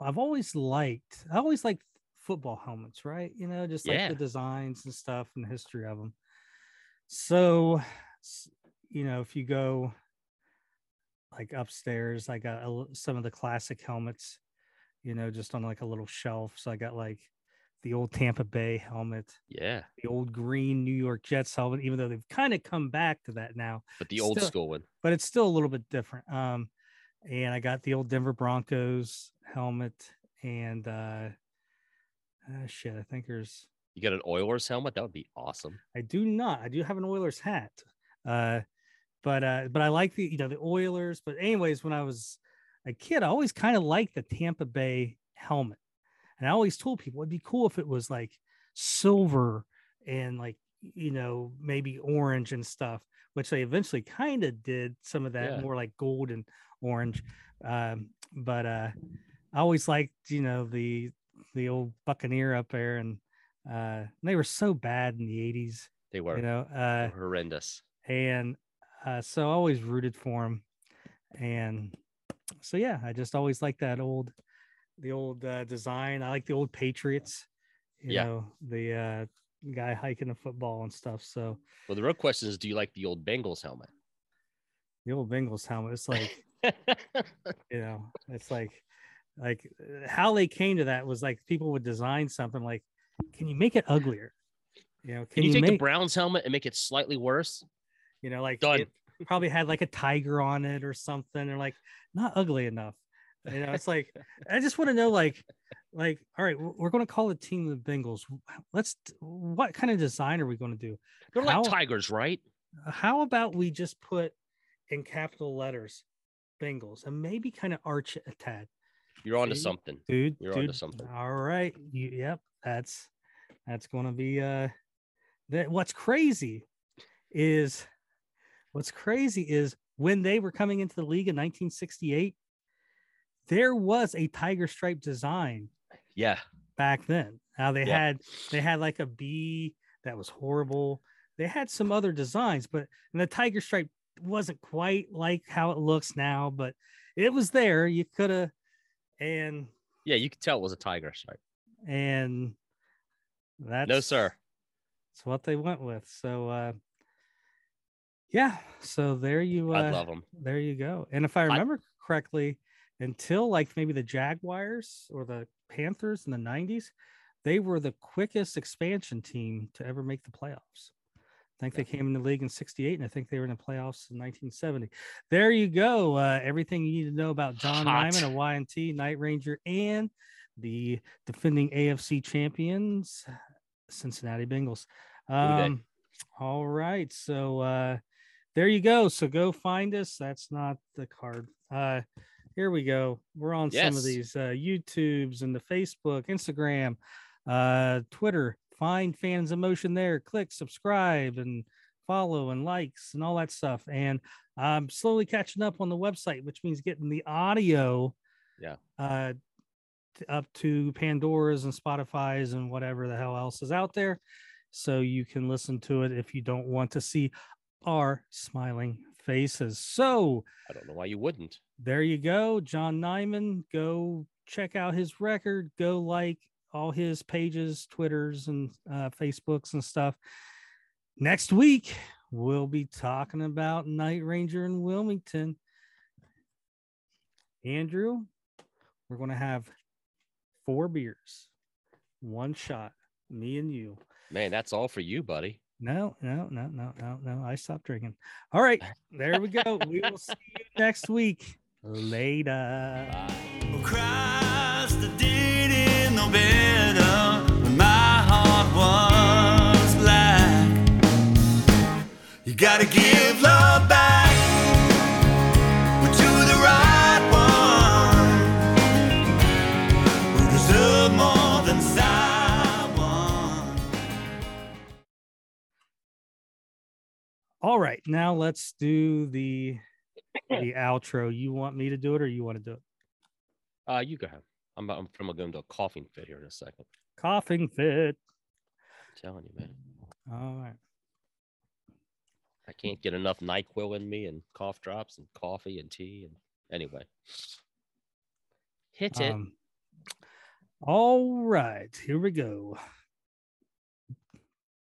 I've always liked, I always liked football helmets, right? You know, just like Yeah. the designs and stuff and the history of them. So, you know, if you go like upstairs, I got a, some of the classic helmets, you know, just on like a little shelf. So I got like the old Tampa Bay helmet Yeah, the old green New York Jets helmet, even though they've kind of come back to that now, but the old Still- school one. but it's still a little bit different. Um, and I got the old Denver Broncos helmet, and uh, uh shit, I think there's You got an Oilers helmet? That would be awesome. I do not. I do have an Oilers hat. Uh, but uh, but I like the you know the Oilers. But anyways, when I was a kid, I always kind of liked the Tampa Bay helmet, and I always told people it'd be cool if it was like silver and like you know maybe orange and stuff, which they eventually kind of did some of that Yeah. more like gold and orange. Um, but uh, I always liked you know the the old Buccaneer up there, and uh, they were so bad in the '80s They were you know uh horrendous. and uh so I always rooted for them, and so yeah i just always like that old the old uh, design i like the old patriots you Yeah. know the uh guy hiking the football and stuff so Well, the real question is, do you like the old Bengals helmet? the old bengals helmet it's like you know it's like like how they came to that was like people would design something like can you make it uglier you know Can you, take make the Browns helmet and make it slightly worse? you know like Done. it probably had like a tiger on it or something or like not ugly enough you know it's like i just want to know like like all right we're going to call the team the bengals let's what kind of design are we going to do They're How- like tigers, right? how about we just put in capital letters bengals and maybe kind of arch it a tad You're onto See? something. dude You're onto dude, something. all right you, yep that's that's going to be uh that what's crazy is what's crazy is when they were coming into the league in 1968, there was a tiger stripe design Yeah. back then. Now they Yeah. had they had like a bee that was horrible. They had some other designs, but and the tiger stripe wasn't quite like how it looks now, but it was there. You could have and Yeah. You could tell it was a tiger stripe. and that's No, sir. That's what they went with. So uh yeah, so there you I uh, love them. there you go. And if I remember correctly, until like maybe the Jaguars or the Panthers in the 90s, they were the quickest expansion team to ever make the playoffs. I think they came in the league in 68 and I think they were in the playoffs in 1970. There you go. Uh, everything you need to know about John Hot. Nymann, a Y&T Night Ranger, and the defending AFC champions, Cincinnati Bengals. Um, all right. So uh there you go. So go find us. That's not the card. Uh here we go. We're on some of these uh YouTubes and the Facebook, Instagram, uh Twitter. Find Fans In Motion there. Click subscribe and follow and likes and all that stuff. And I'm slowly catching up on the website, which means getting the audio Yeah. uh up to Pandora's and Spotify's and whatever the hell else is out there. So you can listen to it if you don't want to see our smiling faces. So I don't know why you wouldn't. there you go. John Nymann. Go check out his record. Go like all his pages, Twitters, and uh, Facebooks and stuff. Next week, we'll be talking about Night Ranger in Wilmington. Andrew, we're going to have four beers, one shot, me and you. Man, that's all for you, buddy. No, no, no, no, no, no. I stopped drinking. All right, there we go. we will see you next week. Later. Bye. You gotta give love back All right, now let's do the the outro. You want me to do it or you want to do it? Uh, you go ahead. I'm, I'm from going to a coughing fit here in a second. Coughing fit. I'm telling you, man. All right. I can't get enough NyQuil in me and cough drops and coffee and tea. And anyway, hit it. Um, all right, here we go.